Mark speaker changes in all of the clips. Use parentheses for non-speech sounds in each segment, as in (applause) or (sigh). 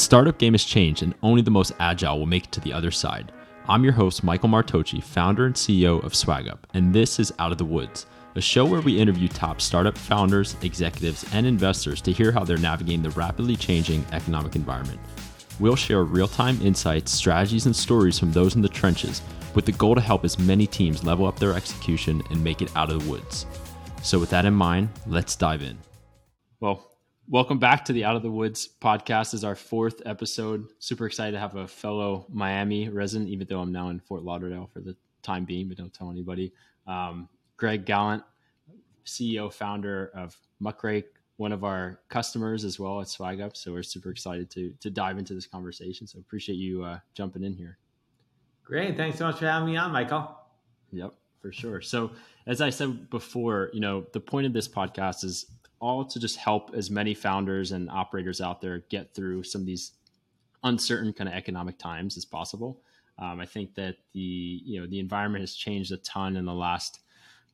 Speaker 1: startup game has changed, and only the most agile will make it to the other side. I'm your host, Michael Martocci, founder and CEO of SwagUp, and this is Out of the Woods, a show where we interview top startup founders, executives, and investors to hear how they're navigating the rapidly changing economic environment. We'll share real time insights, strategies, and stories from those in the trenches with the goal to help as many teams level up their execution and make it out of the woods. So, with that in mind, let's dive in. Well, welcome back to the Out of the Woods podcast. This is our fourth episode. Super excited to have a fellow Miami resident, even though I'm now in Fort Lauderdale for the time being, but don't tell anybody. Um, Greg Galant, CEO founder of Muck Rack, one of our customers as well at Swag Up. So we're super excited to to dive into this conversation. So appreciate you uh, jumping in here.
Speaker 2: Great, thanks so much for having me on, Michael.
Speaker 1: Yep, for sure. So as I said before, you know, the point of this podcast is all to just help as many founders and operators out there get through some of these uncertain kind of economic times as possible. Um, I think that the you know the environment has changed a ton in the last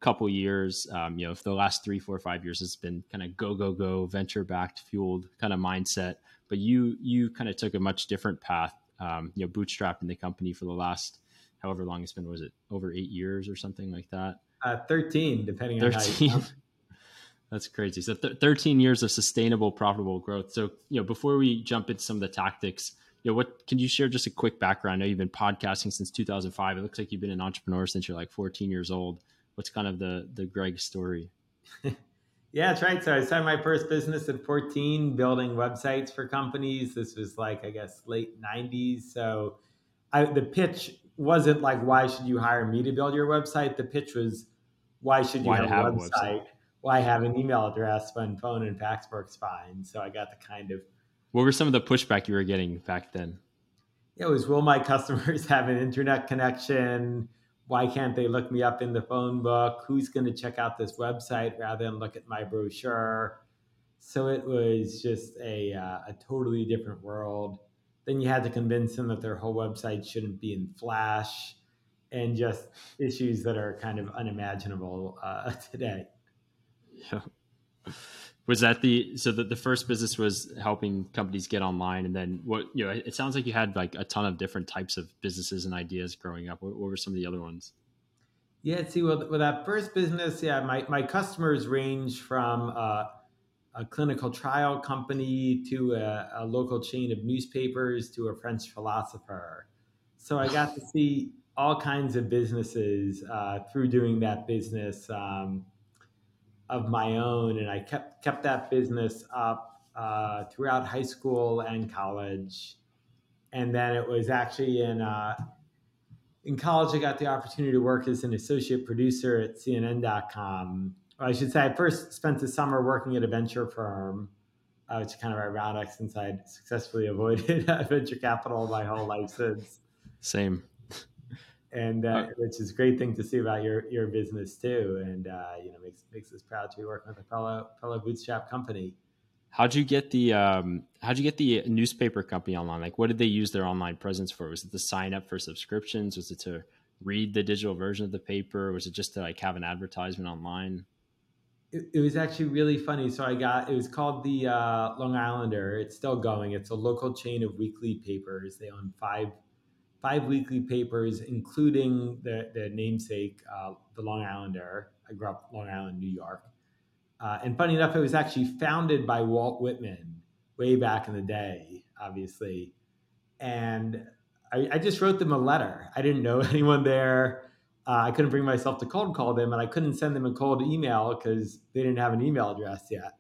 Speaker 1: couple years. Um, you know, for the last three, four, five years, it's been kind of go, go, go, venture backed, fueled kind of mindset. But you you kind of took a much different path. Um, you know, bootstrapping the company for the last however long it's been. Was it over eight years or something like that?
Speaker 2: Uh, Thirteen, depending 13. on how you.
Speaker 1: That's crazy. So th- 13 years of sustainable, profitable growth. So, you know, before we jump into some of the tactics, you know, what can you share just a quick background? I know you've been podcasting since 2005. It looks like you've been an entrepreneur since you're like 14 years old what's kind of the the Greg story? (laughs)
Speaker 2: yeah, that's right. So I started my first business at 14, building websites for companies. This was like I guess late 90s. So I, the pitch wasn't like why should you hire me to build your website. The pitch was why should you why have, have, a website? website? Why have an email address when phone and fax works fine? So I got the kind of
Speaker 1: what were some of the pushback you were getting back then?
Speaker 2: It was will my customers (laughs) have an internet connection? why can't they look me up in the phone book? Who's going to check out this website rather than look at my brochure? So it was just a, uh, a totally different world. Then you had to convince them that their whole website shouldn't be in Flash and just issues that are kind of unimaginable uh, (laughs) today.
Speaker 1: Yeah. Was that the so that the first business was helping companies get online and then what you know it sounds like you had like a ton of different types of businesses and ideas growing up. What, what were some of the other ones?
Speaker 2: Yeah see well, with that first business yeah my, my customers range from uh, a clinical trial company to a, a, local chain of newspapers to a french philosopher. So i got to see all kinds of businesses uh, through doing that business um, of my own, and I kept kept that business up uh, throughout high school and college. And then it was actually in uh, in college I got the opportunity to work as an associate producer at CNN.com. Or I should say I first spent the summer working at a venture firm, uh, which is kind of ironic since I'd successfully (laughs) avoided venture capital my whole life since.
Speaker 1: Same
Speaker 2: and uh, which is a great thing to see about your your business too. And uh, you know makes makes us proud to be working with a fellow fellow bootstrap company.
Speaker 1: How'd you get the um, How'd you get the newspaper company online? Like, what did they use their online presence for? Was it to sign up for subscriptions? Was it to read the digital version of the paper? Was it just to like have an advertisement online?
Speaker 2: It, it was actually really funny. So I got it was called the uh, Long Islander. It's still going. It's a local chain of weekly papers. They own five five weekly papers, including the, the namesake, uh, the Long Islander. I grew up Long Island, New York. Uh, and funny enough, it was actually founded by Walt Whitman way back in the day, obviously. And I, I just wrote them a letter. I didn't know (laughs) anyone there. Uh, I couldn't bring myself to cold call them, and I couldn't send them a cold email because they didn't have an email address yet.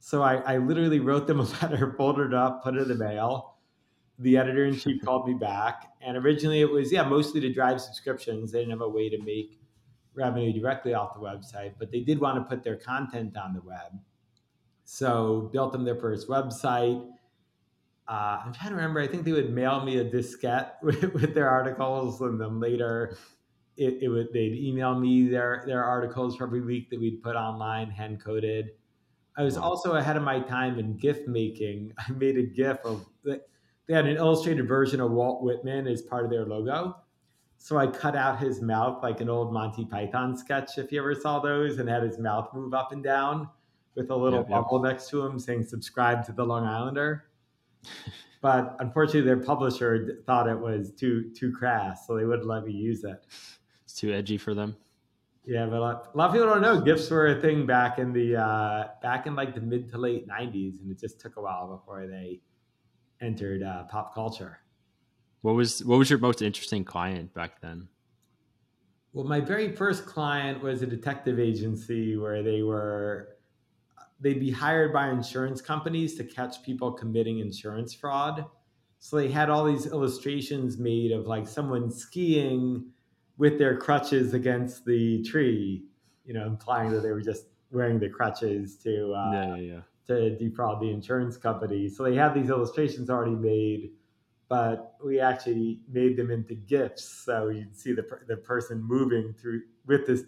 Speaker 2: So I, I literally wrote them a (laughs) letter, folded it up, put it in the mail, the editor in chief called me back, and originally it was yeah mostly to drive subscriptions. They didn't have a way to make revenue directly off the website, but they did want to put their content on the web. So built them their first website. Uh, I'm trying to remember. I think they would mail me a diskette (laughs) with, with their articles, and then later it, it, would they'd email me their their articles for every week that we'd put online, hand coded. I was also ahead of my time in GIF making. (laughs) I made a GIF of they had an illustrated version of Walt Whitman as part of their logo. So I cut out his mouth like an old Monty Python sketch, if you ever saw those, and had his mouth move up and down with a little yep, bubble yep. next to him saying subscribe to the Long Islander. (laughs) but unfortunately, their publisher thought it was too too crass, so they wouldn't let me use it.
Speaker 1: It's too edgy for them.
Speaker 2: Yeah, but a lot, a lot, of people don't know GIFs were a thing back in the uh, back in like the mid to late '90s, and it just took a while before they entered uh, pop culture.
Speaker 1: What was what was your most interesting client back then?
Speaker 2: Well, my very first client was a detective agency where they were they'd be hired by insurance companies to catch people committing insurance fraud. So they had all these illustrations made of like someone skiing with their crutches against the tree, you know, implying that they were just wearing the crutches to uh, yeah, yeah, yeah. To defraud the insurance company. So they had these illustrations already made, but we actually made them into GIFs. So you'd see the the person moving through with this,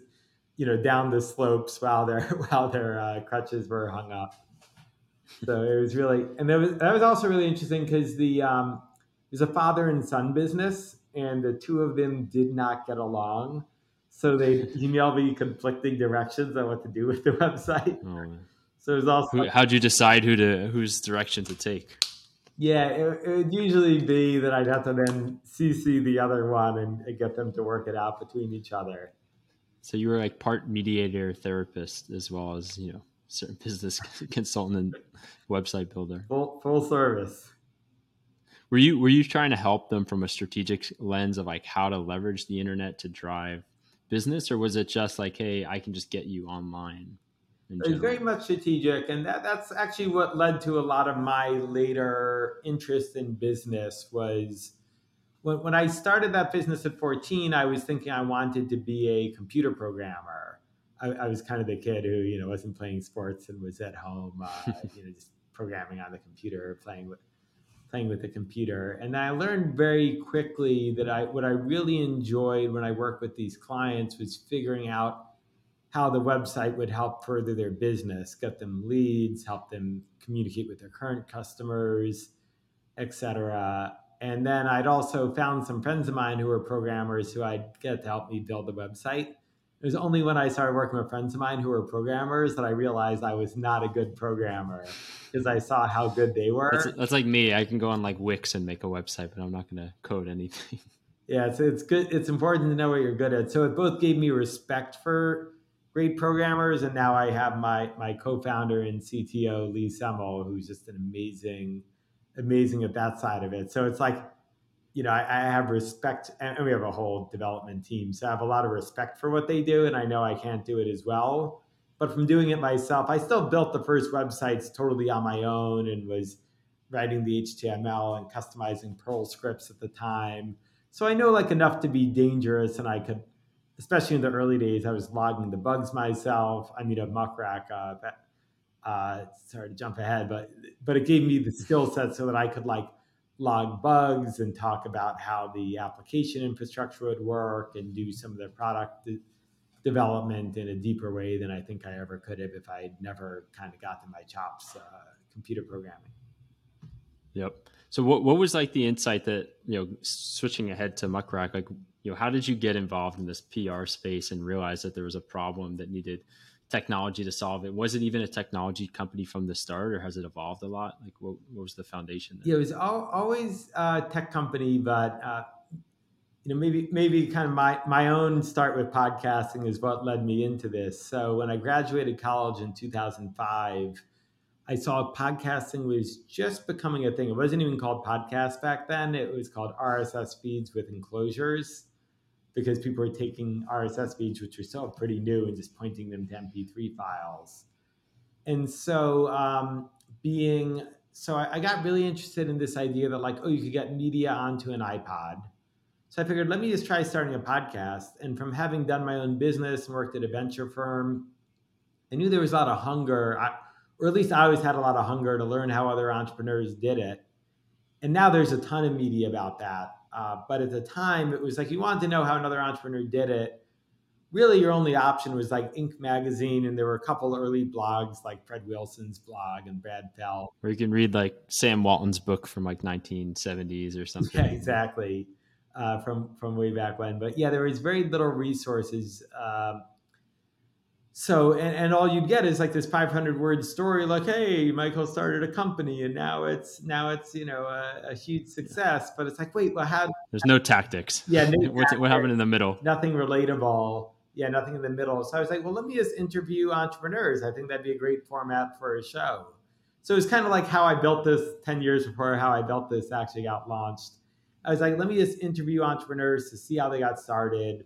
Speaker 2: you know, down the slopes while their (laughs) while their uh, crutches were hung up. So it was really, and that was that was also really interesting because the um, was a father and son business, and the two of them did not get along. So they emailed me conflicting directions on what to do with the (laughs) website. Oh, so it was also
Speaker 1: how'd you decide who to whose direction to take?
Speaker 2: Yeah, it, it, would usually be that I'd have to then CC the other one and, get them to work it out between each other.
Speaker 1: So you were like part mediator, therapist, as well as you know, certain (laughs) business (laughs) consultant and website builder.
Speaker 2: Full full service
Speaker 1: were you were you trying to help them from a strategic lens of like how to leverage the internet to drive business or was it just like hey i can just get you online
Speaker 2: very much strategic and that, that's actually what led to a lot of my later interest in business was when, when i started that business at 14 i was thinking i wanted to be a computer programmer I, I was kind of the kid who you know wasn't playing sports and was at home uh, (laughs) you know just programming on the computer playing with playing with the computer. And I learned very quickly that I what I really enjoyed when I worked with these clients was figuring out how the website would help further their business, get them leads, help them communicate with their current customers, etc. And then I'd also found some friends of mine who were programmers who I'd get to help me build the website. It was only when I started working with friends of mine who were programmers that I realized I was not a good programmer because I saw how good they were.
Speaker 1: That's, that's, like me. I can go on like Wix and make a website, but I'm not going to code anything. (laughs)
Speaker 2: Yeah, it's it's good. It's important to know what you're good at. So it both gave me respect for great programmers, and now I have my my co-founder and CTO Lee Semmel, who's just an amazing, amazing at that side of it. So it's like you know, I, I, have respect, and we have a whole development team, so I have a lot of respect for what they do, and I know I can't do it as well. But from doing it myself, I still built the first websites totally on my own and was writing the HTML and customizing Perl scripts at the time. So I know like enough to be dangerous, and I could, especially in the early days, I was logging the bugs myself. I mean, a muckrack. Uh, uh, sorry to jump ahead, but but it gave me the skill set so that I could like log bugs and talk about how the application infrastructure would work and do some of the product de- development in a deeper way than I think I ever could have if I'd never kind of gotten my chops uh, computer programming.
Speaker 1: Yep. So what what was like the insight that you know switching ahead to Muckrack like you know how did you get involved in this PR space and realize that there was a problem that needed technology to solve it? Was it even a technology company from the start, or has it evolved a lot? Like, what, what was the foundation?
Speaker 2: There? Yeah, it was all, always a tech company, but uh, you know, maybe maybe kind of my my own start with podcasting is what led me into this. So when I graduated college in 2005. I saw podcasting was just becoming a thing. It wasn't even called podcast back then. It was called RSS feeds with enclosures because people were taking RSS feeds, which were still pretty new, and just pointing them to MP3 files. And so, um, being so, I, I got really interested in this idea that like, oh, you could get media onto an iPod. So I figured, let me just try starting a podcast. And from having done my own business and worked at a venture firm, I knew there was a lot of hunger, or at least I always had a lot of hunger to learn how other entrepreneurs did it. And now there's a ton of media about that. Uh, but at the time, it was like you wanted to know how another entrepreneur did it. Really, your only option was like Inc. magazine, and there were a couple early blogs like Fred Wilson's blog and Brad Feld.
Speaker 1: Where you can read like Sam Walton's book from like 1970s or (laughs) something.
Speaker 2: Yeah, exactly, uh, from from way back when. But yeah, there was very little resources. Um, so and, and all you'd get is like this 500 word story like hey michael started a company and now it's now it's you know a, a huge success. But it's like wait well how
Speaker 1: there's no tactics.
Speaker 2: Yeah no (laughs)
Speaker 1: what,
Speaker 2: tactics,
Speaker 1: what happened in the middle?
Speaker 2: Nothing relatable. Yeah nothing in the middle. So i was like well let me just interview entrepreneurs. I think that'd be a great format for a show. So it's kind of like how i built this 10 years before how i built this actually got launched. I was like let me just interview entrepreneurs to see how they got started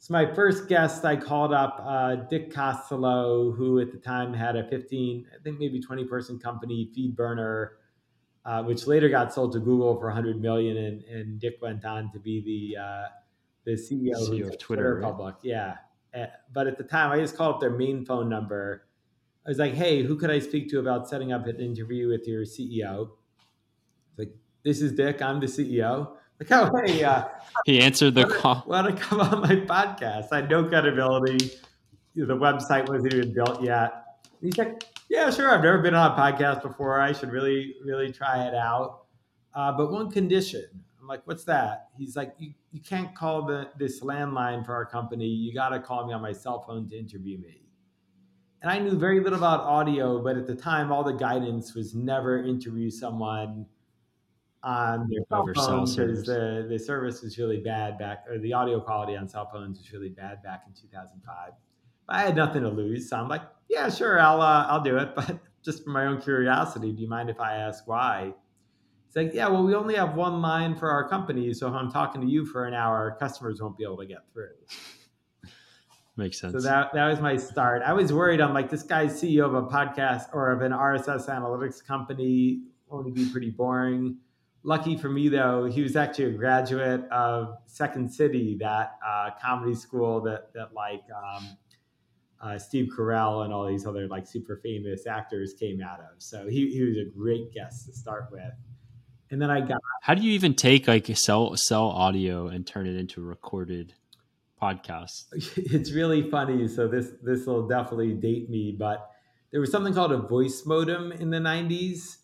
Speaker 2: so my first guest, I called up uh, Dick Costolo, who at the time had a 15, I think maybe 20 person company, FeedBurner, uh, which later got sold to Google for 100 million, and, and Dick went on to be the uh, the CEO,
Speaker 1: CEO of Twitter, Twitter
Speaker 2: right? Public. Yeah, uh, but at the time, I just called up their main phone number. I was like, "Hey, who could I speak to about setting up an interview with your CEO?" Like, this is Dick. I'm the CEO. Like, oh, hey, uh,
Speaker 1: he answered the call.
Speaker 2: Want to come on my podcast? I had no credibility. The website wasn't even built yet. He's like, yeah, sure. I've never been on a podcast before. I should really, really try it out. Uh, but one condition. I'm like, what's that? He's like, you, you can't call the, this landline for our company. You got to call me on my cell phone to interview me. And I knew very little about audio, but at the time, all the guidance was never interview someone on their cell Over phone because the, the service was really bad back, or the audio quality on cell phones was really bad back in 2005. But I had nothing to lose, so I'm like, yeah, sure, I'll uh, I'll do it. (laughs) But just for my own curiosity, do you mind if I ask why? It's like, yeah, well, we only have one line for our company, so if I'm talking to you for an hour, customers won't be able to get through. (laughs)
Speaker 1: Makes sense.
Speaker 2: So that that was my start. I was worried. I'm like, this guy's CEO of a podcast or of an RSS analytics company. Only be pretty boring lucky for me though he was actually a graduate of second city that uh, comedy school that that like um, uh, steve carell and all these other like super famous actors came out of. So he, he was a great guest to start with. And then i got
Speaker 1: how do you even take like sell sell audio and turn it into a recorded podcast? (laughs)
Speaker 2: It's really funny so this this will definitely date me but there was something called a voice modem in the 90s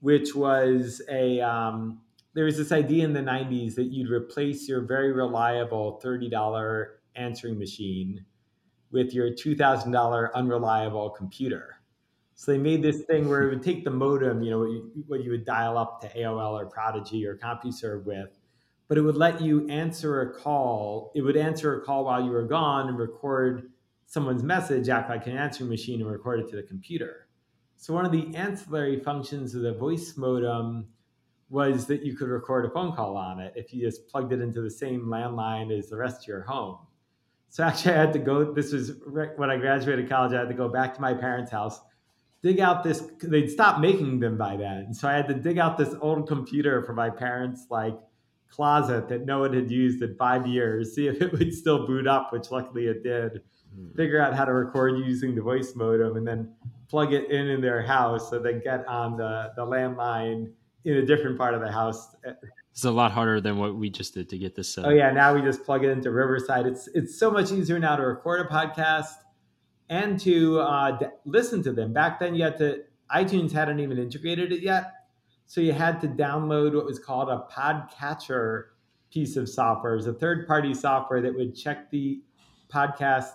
Speaker 2: which was a um, there was this idea in the 90s that you'd replace your very reliable $30 answering machine with your $2,000 unreliable computer. So they made this thing where it would take the modem, you know, what you, what you would dial up to AOL or Prodigy or CompuServe with, but it would let you answer a call. It would answer a call while you were gone and record someone's message, act like an answering machine, and record it to the computer. So one of the ancillary functions of the voice modem was that you could record a phone call on it if you just plugged it into the same landline as the rest of your home. So actually, I had to go. This was when I graduated college. I had to go back to my parents' house, dig out this. They'd stopped making them by then, so I had to dig out this old computer from my parents' like closet that no one had used in five years, see if it would still boot up, which luckily it did. Hmm. Figure out how to record using the voice modem, and then plug it in in their house so they get on the, the landline in a different part of the house.
Speaker 1: It's a lot harder than what we just did to get this set.
Speaker 2: Oh yeah, now we just plug it into Riverside. It's it's so much easier now to record a podcast and to uh, d- listen to them. Back then, you had to iTunes hadn't even integrated it yet, so you had to download what was called a podcatcher piece of software. It was a third party software that would check the podcast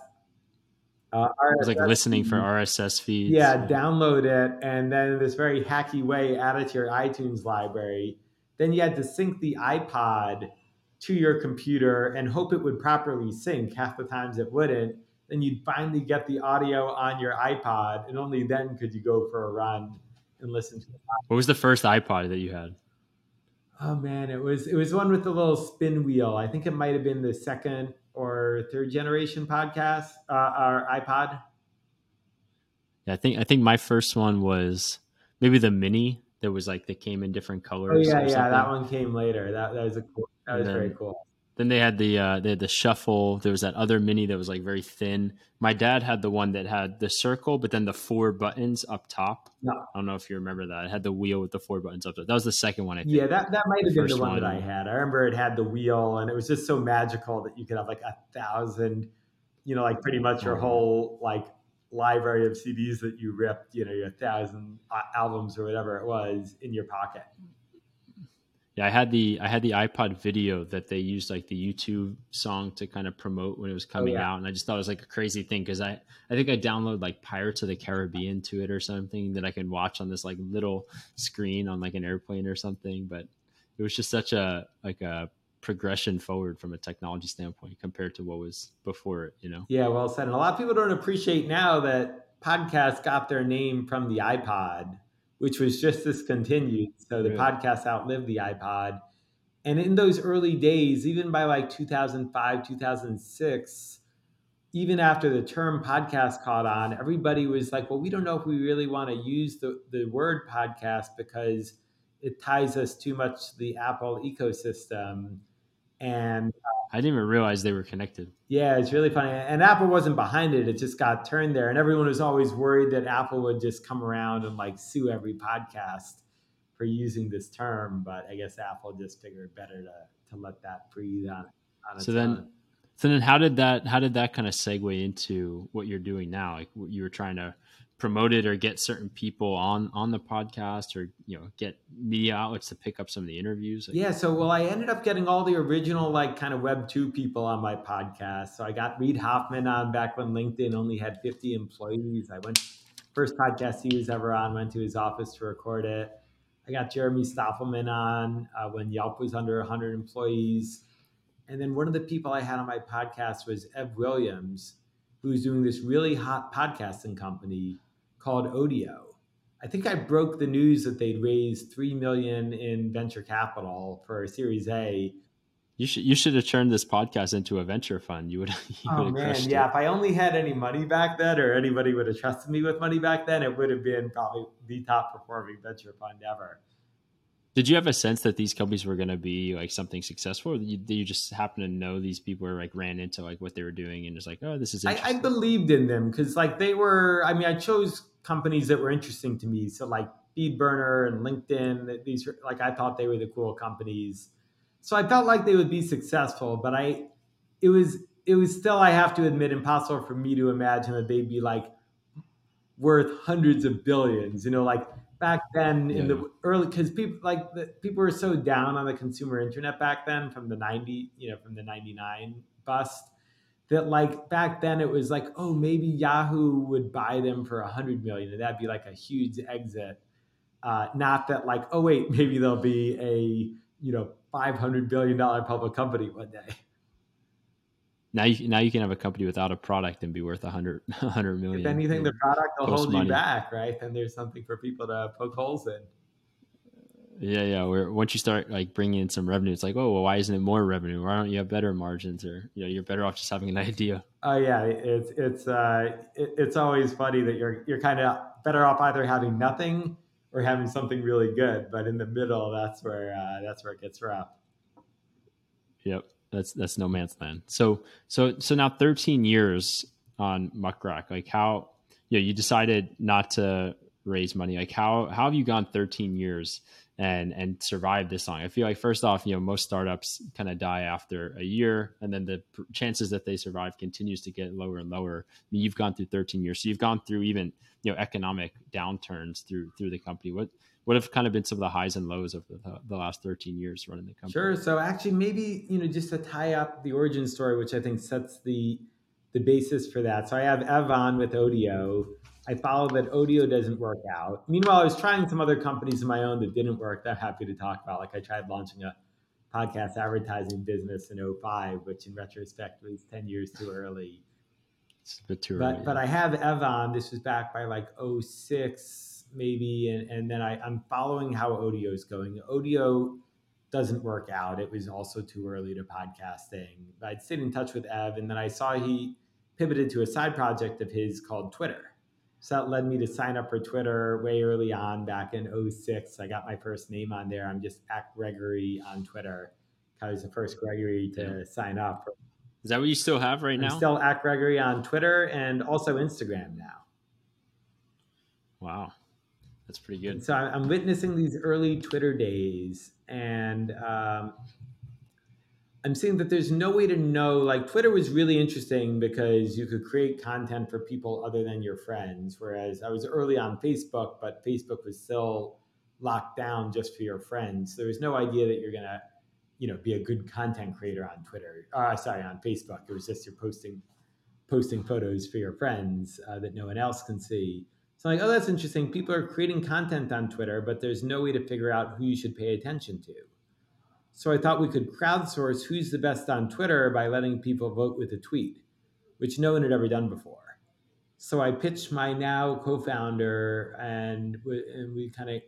Speaker 1: uh, it was like listening for RSS feeds.
Speaker 2: Yeah, download it and then in this very hacky way add it to your iTunes library. Then you had to sync the iPod to your computer and hope it would properly sync. Half the times it wouldn't. Then you'd finally get the audio on your iPod, and only then could you go for a run and listen to it.
Speaker 1: What was the first iPod that you had?
Speaker 2: Oh man, it was it was one with the little spin wheel. I think it might have been the second or third generation podcast uh, or iPod?
Speaker 1: Yeah, I think I think my first one was maybe the mini that was like they came in different colors.
Speaker 2: Oh yeah, yeah, that one came later. That that was a cool. That was then, very cool.
Speaker 1: Then they had the uh, they had the shuffle. There was that other mini that was like very thin. My dad had the one that had the circle, but then the four buttons up top. No. I don't know if you remember that. It had the wheel with the four buttons up top. That was the second one. I think.
Speaker 2: Yeah, that that might have been the one, one, that I had. I remember it had the wheel, and it was just so magical that you could have like a thousand, you know, like pretty much your mm-hmm. whole like library of CDs that you ripped, you know, your thousand uh, albums or whatever it was in your pocket.
Speaker 1: Yeah, I had the I had the iPod video that they used like the U2 song to kind of promote when it was coming oh, yeah. out, and I just thought it was like a crazy thing because I I think I downloaded like Pirates of the Caribbean to it or something that I can watch on this like little screen on like an airplane or something. But it was just such a like a progression forward from a technology standpoint compared to what was before it. You know?
Speaker 2: Yeah, well said. And a lot of people don't appreciate now that podcasts got their name from the iPod which was just discontinued. So the really? podcast outlived the iPod. And in those early days, even by like 2005, 2006, even after the term podcast caught on, everybody was like, well, we don't know if we really want to use the, the word podcast because it ties us too much to the Apple ecosystem. And
Speaker 1: I didn't even realize they were connected.
Speaker 2: Yeah, it's really funny. And Apple wasn't behind it. It just got turned there. And everyone was always worried that Apple would just come around and like sue every podcast for using this term. But I guess Apple just figured better to, to let that breathe on, on
Speaker 1: so then, own. So then how did that, how did that kind of segue into what you're doing now? Like you were trying to promote it or get certain people on on the podcast or you know get media outlets to pick up some of the interviews?
Speaker 2: Yeah so well i ended up getting all the original like kind of web 2 people on my podcast. So i got reid hoffman on back when linkedin only had 50 employees. I went first podcast he was ever on went to his office to record it. I got jeremy stoppelman on uh, when yelp was under 100 employees. And then one of the people i had on my podcast was ev williams who's doing this really hot podcasting company called Odeo. I think I broke the news that they'd raised three million in venture capital for Series A.
Speaker 1: You should you should have turned this podcast into a venture fund. You would. (laughs) You
Speaker 2: oh man, yeah. It. If I only had any money back then, or anybody would have trusted me with money back then, it would have been probably the top performing venture fund ever.
Speaker 1: Did you have a sense that these companies were going to be like something successful, you, you, just happen to know these people or like ran into like what they were doing and just like, oh, this is.
Speaker 2: I, I believed in them because like they were. I mean, I chose companies that were interesting to me. So like FeedBurner and LinkedIn, these were, like I thought they were the cool companies. So I felt like they would be successful, but I it was it was still I have to admit impossible for me to imagine that they'd be like worth hundreds of billions. You know, like back then in the early because people like the, people were so down on the consumer internet back then from the 90 you know from the 99 bust that like back then it was like oh maybe yahoo would buy them for a hundred million and that'd be like a huge exit. Uh, not that like oh wait (laughs) maybe there'll be a you know 500 billion dollar public company one day
Speaker 1: now you now you can have a company without a product and be worth a hundred (laughs) hundred million.
Speaker 2: If anything, the product will hold money. you back, right? Then there's something for people to poke holes in.
Speaker 1: Yeah, yeah. Where once you start like bringing in some revenue, it's like, oh, well, why isn't it more revenue? Why don't you have better margins? Or you know, you're better off just having an (laughs) idea.
Speaker 2: Oh yeah, it's it's uh, it, it's always funny that you're you're kind of better off either having nothing or having something really good. But in the middle, that's where uh, that's where it gets rough.
Speaker 1: Yep, that's that's no man's land. So so so now 13 years on Muckrack. Like how you know you decided not to raise money. Like how how have you gone 13 years? and and survive this long. I feel like first off, you know, most startups kind of die after a year, and then the pr- chances that they survive continues to get lower and lower. I mean, you've gone through 13 years, so you've gone through even you know economic downturns through through the company. What what have kind of been some of the highs and lows of the, the last 13 years running the company?
Speaker 2: Sure. So actually, maybe you know, just to tie up the origin story, which I think sets the the basis for that. So I have Evan with Odeo I follow that Odeo doesn't work out. Meanwhile, I was trying some other companies of my own that didn't work that I'm happy to talk about. Like I tried launching a podcast advertising business in 05, which in retrospect was 10 years too early.
Speaker 1: It's a bit too
Speaker 2: but,
Speaker 1: early.
Speaker 2: But I have Evan. This was back by like 06 maybe. And, and then I, I'm following how Odeo is going. Odeo doesn't work out. It was also too early to podcasting. But I'd stayed in touch with Ev and then I saw he pivoted to a side project of his called Twitter so that led me to sign up for Twitter way early on back in 06. I got my first name on there. I'm just at Gregory on Twitter. I was the first Gregory to yeah. sign up.
Speaker 1: Is that what you still have right
Speaker 2: I'm
Speaker 1: now?
Speaker 2: Still at Gregory on Twitter and also Instagram now.
Speaker 1: Wow. That's pretty good.
Speaker 2: So I'm witnessing these early Twitter days and um, I'm seeing that there's no way to know. Like Twitter was really interesting because you could create content for people other than your friends. Whereas I was early on Facebook, but Facebook was still locked down just for your friends. There was no idea that you're gonna, you know, be a good content creator on Twitter. Uh, sorry, on Facebook. It was just you're posting posting photos for your friends uh, that no one else can see. So I'm like, oh, that's interesting. People are creating content on Twitter, but there's no way to figure out who you should pay attention to. So I thought we could crowdsource who's the best on Twitter by letting people vote with a tweet, which no one had ever done before. So I pitched my now co-founder, and we, and we kind of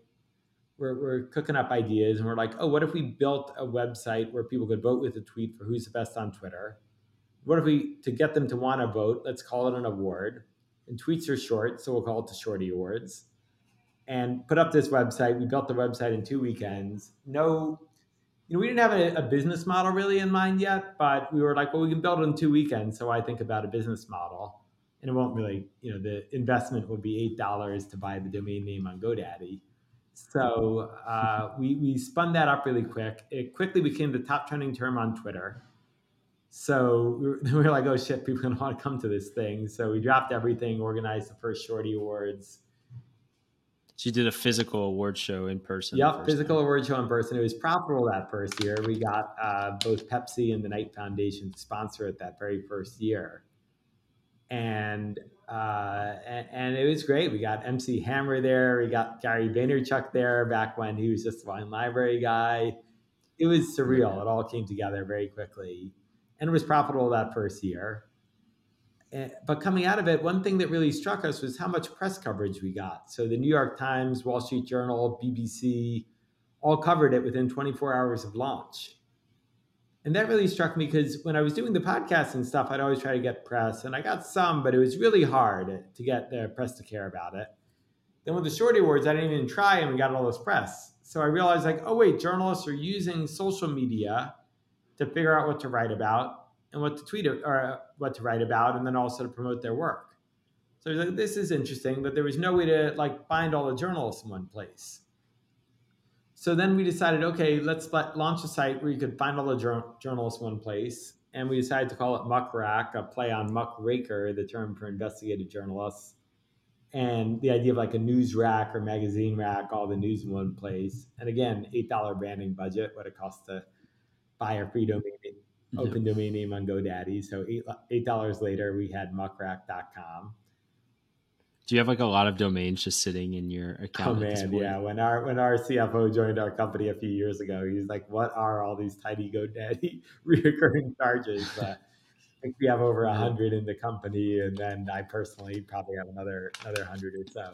Speaker 2: we're, we're cooking up ideas, and we're like, oh, what if we built a website where people could vote with a tweet for who's the best on Twitter? What if we to get them to want to vote? Let's call it an award and tweets are short, so we'll call it the Shorty Awards. And put up this website. We built the website in two weekends. No, you know, we didn't have a, a, business model really in mind yet, but we were like, well, we can build it in two weekends. So I think about a business model, and it won't really, you know, the investment would be eight dollars to buy the domain name on GoDaddy. So uh, we we spun that up really quick. It quickly became the top trending term on Twitter. So we (laughs) were, like, oh shit, people are gonna (laughs) want to come to this thing. So we dropped everything, organized the first Shorty Awards.
Speaker 1: So you did a physical award show in person.
Speaker 2: Yep, physical time. award show in person. It was profitable that first year. We got uh, both Pepsi and the Knight Foundation to sponsor it that very first year, and, uh, and and, it was great. We got MC Hammer there. We got Gary Vaynerchuk there back when he was just a wine library guy. It was surreal. It all came together very quickly and it was profitable that first year. Eh, but coming out of it, one thing that really struck us was how much press coverage we got. So the New York Times, Wall Street Journal, BBC all covered it within 24 hours of launch. And that really struck me because when I was doing the podcast and stuff, I'd always try to get press, and I got some, but it was really hard to get the press to care about it. Then with the Shorty Awards, I didn't even try, and we got all this press. So I realized, like, oh wait, journalists are using social media to figure out what to write about and what to tweet or uh, what to write about, and then also to promote their work. So like, this is interesting, but there was no way to like find all the journalists in one place. So then we decided, okay, let's let, launch a site where you could find all the jur- journalists in one place. And we decided to call it Muckrack, a play on muckraker, the term for investigative journalists. And the idea of like a news rack or magazine rack, all the news in one place. And again, $8 branding budget, what it costs to buy a free domain open domain name on GoDaddy. So eight eight dollars later, we had muckrack.com.
Speaker 1: Do you have like a lot of domains just sitting in your account?
Speaker 2: Oh man, yeah. When our when our CFO joined our company a few years ago, he's like, "What are all these tiny GoDaddy (laughs) reoccurring charges?" (laughs) Uh, I think we have over a hundred in the company, and then I personally probably have another another hundred or so.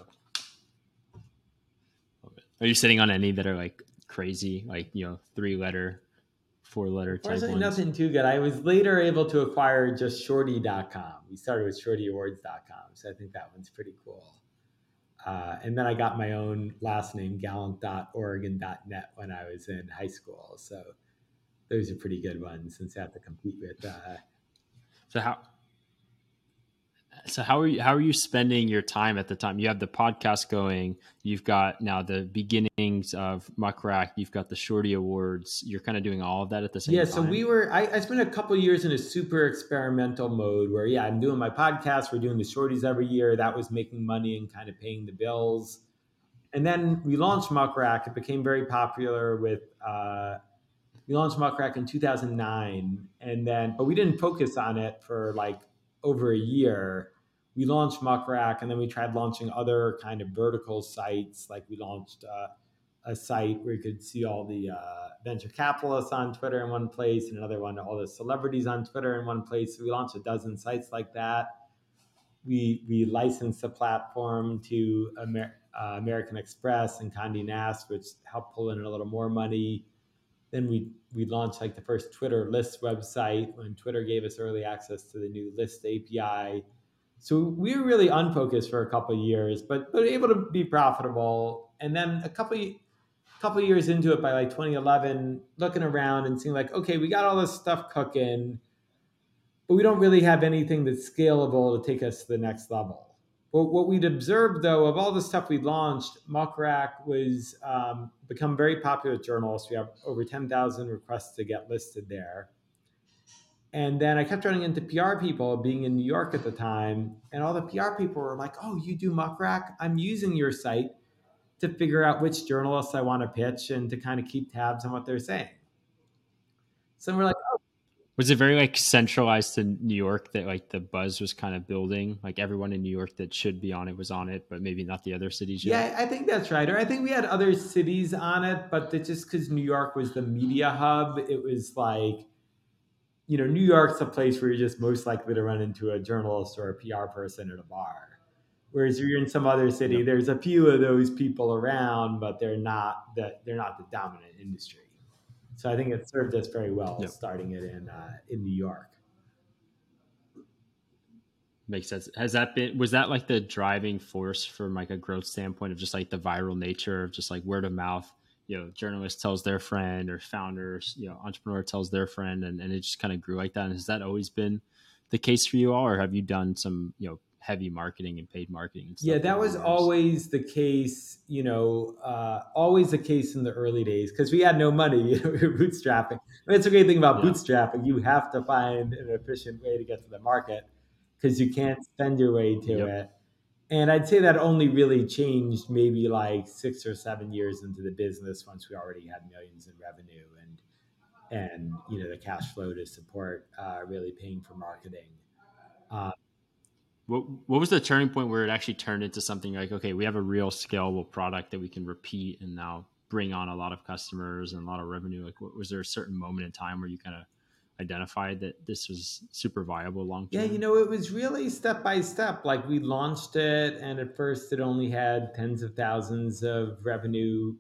Speaker 1: Are you sitting on any that are like crazy, like you know, three letter four letter type
Speaker 2: ones. nothing too good. I was later able to acquire just shorty.com. We started with shortyawards.com. So I think that one's pretty cool. Uh, and then I got my own last name, galant.oregon.net, when I was in high school. So those are pretty good ones since I have to compete with. Uh,
Speaker 1: so how so how are you how are you spending your time at the time? You have the podcast going. You've got now the beginnings of muckrack. You've got the shorty awards. You're kind of doing all of that at the same
Speaker 2: yeah,
Speaker 1: time
Speaker 2: yeah so we were I, I spent a couple years in a super experimental mode where yeah i'm doing my podcast. We're doing the shorties every year. That was making money and kind of paying the bills. And then we launched muckrack. It became very popular with uh, we launched muckrack in 2009 and then but we didn't focus on it for like over a year we launched Muckrack and then we tried launching other kind of vertical sites. Like we launched uh, a site where you could see all the uh, venture capitalists on Twitter in one place and another one, all the celebrities on Twitter in one place. So we launched a dozen sites like that. We, we licensed the platform to Amer- uh, American Express and Condé Nast, which helped pull in a little more money. Then we, we launched like the first Twitter list website when Twitter gave us early access to the new list API so we were really unfocused for a couple years, but but able to be profitable. And then a couple couple years into it, by like 2011, looking around and seeing like, okay, we got all this stuff cooking, but we don't really have anything that's scalable to take us to the next level. What we'd observed though of all the stuff we'd launched, Muckrack was um, become very popular with journalists. We have over 10,000 requests to get listed there. And then I kept running into PR people being in New York at the time. And all the PR people were like, oh, you do Muckrack? I'm using your site to figure out which journalists I want to pitch and to kind of keep tabs on what they're saying. So we're like, oh.
Speaker 1: Was it very like centralized to New York that like the buzz was kind of building? Like everyone in New York that should be on it was on it, but maybe not the other cities
Speaker 2: yet? Yeah, I think that's right. Or I think we had other cities on it, but just because New York was the media hub, it was like, you know, New York's a place where you're just most likely to run into a journalist or a PR person at a bar. Whereas you're in some other city, there's a few of those people around, but they're not the they're not the dominant industry. So I think it served us very well yep. starting it in uh, in New York.
Speaker 1: Makes sense. Has that been was that like the driving force from like a growth standpoint of just like the viral nature of just like word of mouth? You know, journalist tells their friend or founders, you know, entrepreneur tells their friend and, and it just kind of grew like that. And has that always been the case for you all or have you done some, you know, heavy marketing and paid marketing.
Speaker 2: yeah, that was always the case. You know, uh, always the case in the early days because we had no money. (laughs) You know, we were bootstrapping. That's a great thing about yeah. bootstrapping. You have to find an efficient way to get to the market because you can't spend your way to yep. it. And I'd say that only really changed maybe like six or seven years into the business once we already had millions in revenue and and you know the cash flow to support uh, really paying for marketing.
Speaker 1: Uh, what what was the turning point where it actually turned into something like okay we have a real scalable product that we can repeat and now bring on a lot of customers and a lot of revenue like what, was there a certain moment in time where you kind of identified that this was super viable long
Speaker 2: term? Yeah, you know, it was really step by step. Like we launched it, and at first it only had tens of thousands of revenue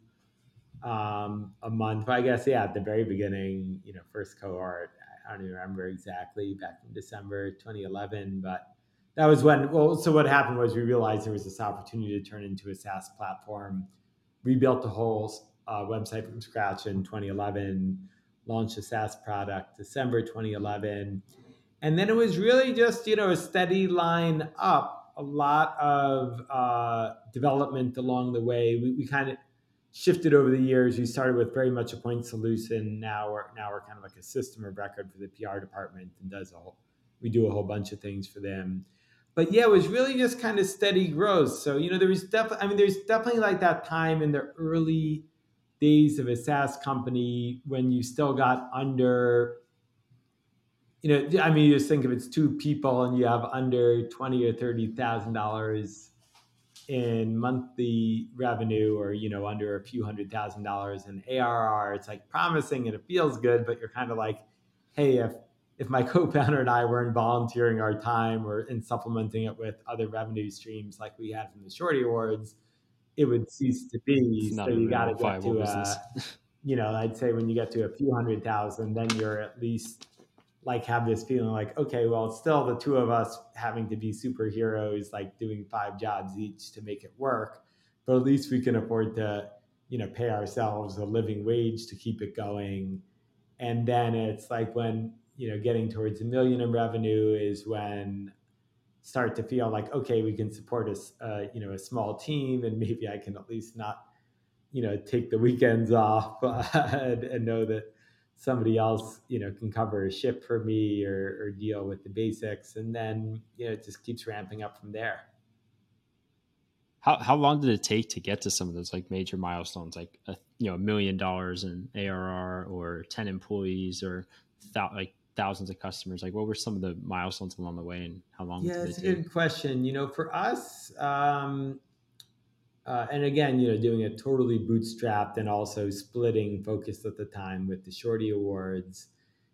Speaker 2: um, a month. But I guess, yeah, at the very beginning, you know, first cohort, I don't even remember exactly back in December 2011, but that was when well so what happened was we realized there was this opportunity to turn into a saas platform. We rebuilt the whole uh, website from scratch in 2011 launched a saas product december 2011 and then it was really just you know a steady line up a lot of uh, development along the way. We, we kind of shifted over the years. We started with very much a point solution. Now we're now we're kind of like a system of record for the pr department and does a whole we do a whole bunch of things for them but yeah, it was really just kind of steady growth. So, you know, there was definitely, I mean, there's definitely like that time in the early days of a SaaS company when you still got under, you know, I mean, you just think if it's two people and you have under twenty or thirty thousand dollars in monthly revenue, or you know, under a few hundred thousand dollars in ARR, it's like promising and it feels good, but you're kind of like, hey, if if my (laughs) co-founder and I weren't volunteering our time or in supplementing it with other revenue streams like we had from the Shorty Awards, it would cease to be. So you got to get to a, (laughs) you know, I'd say when you get to a few hundred thousand, then you're at least like have this feeling like, okay, well, it's still the two of us having to be superheroes, like doing five jobs each to make it work, but at least we can afford to, you know, pay ourselves a living wage to keep it going. And then it's like when you know getting towards a million in revenue is when start to feel like okay we can support a uh, you know a small team and maybe I can at least not you know take the weekends off (laughs) and, and, know that somebody else you know can cover a ship for me or, or deal with the basics. And then you know it just keeps ramping up from there.
Speaker 1: How, how long did it take to get to some of those like major milestones like a you know a million dollars in arr or 10 employees or th- like thousands of customers like what were some of the milestones along the way and how long
Speaker 2: yeah it's a take? good question you know for us um, uh, and again you know doing it totally bootstrapped and also splitting focused at the time with the shorty awards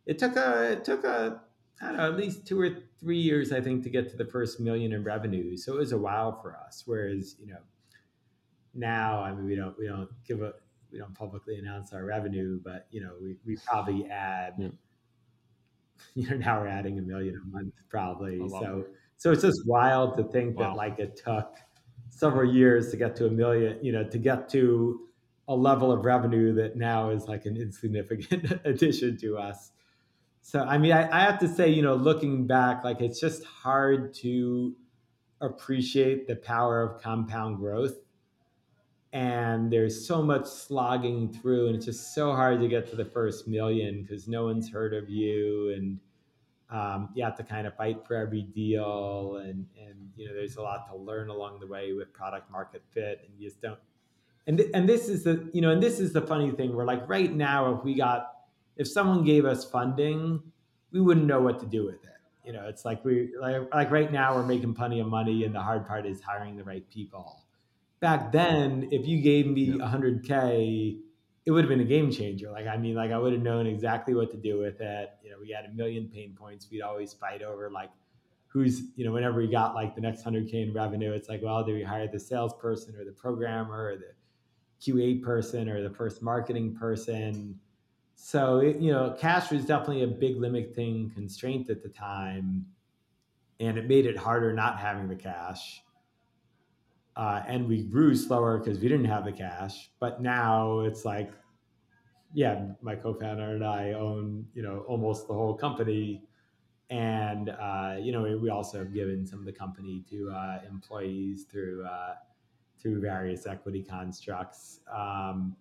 Speaker 2: it took a it took a I don't know, at least two or three years, I think, to get to the first million in revenue. So it was a while for us. Whereas, you know, now, I mean, we don't we don't give a we don't publicly announce our revenue, but you know, we, we probably add yeah (laughs) you know now we're adding a million a month probably so it. so it's just wild to think wow. that like it took several years to get to a million you know to get to a level of revenue that now is like an insignificant (laughs) addition to us so i mean I, I have to say you know looking back like it's just hard to appreciate the power of compound growth and there's so much slogging through and it's just so hard to get to the first million because no one's heard of you and um, you have to kind of fight for every deal and and you know there's a lot to learn along the way with product market fit and you just don't and th- and this is the you know and this is the funny thing where like right now if we got if someone gave us funding we wouldn't know what to do with it. You know it's like we like, like right now we're making plenty of money and the hard part is hiring the right people back then if you gave me yeah. 100k it would have been a game changer. Like i mean like i would have known exactly what to do with it. You know we had a million pain points. We'd always fight over like who's you know whenever we got like the next 100k in revenue it's like well do we hire the salesperson or the programmer or the qa person or the first marketing person? So it, you know cash was definitely a big limiting constraint at the time and it made it harder not having the cash uh, and we grew slower because we didn't have the cash but now it's like yeah my co-founder and i own you know almost the whole company and uh, you know we also have given some of the company to uh, employees through uh, through various equity constructs. Um,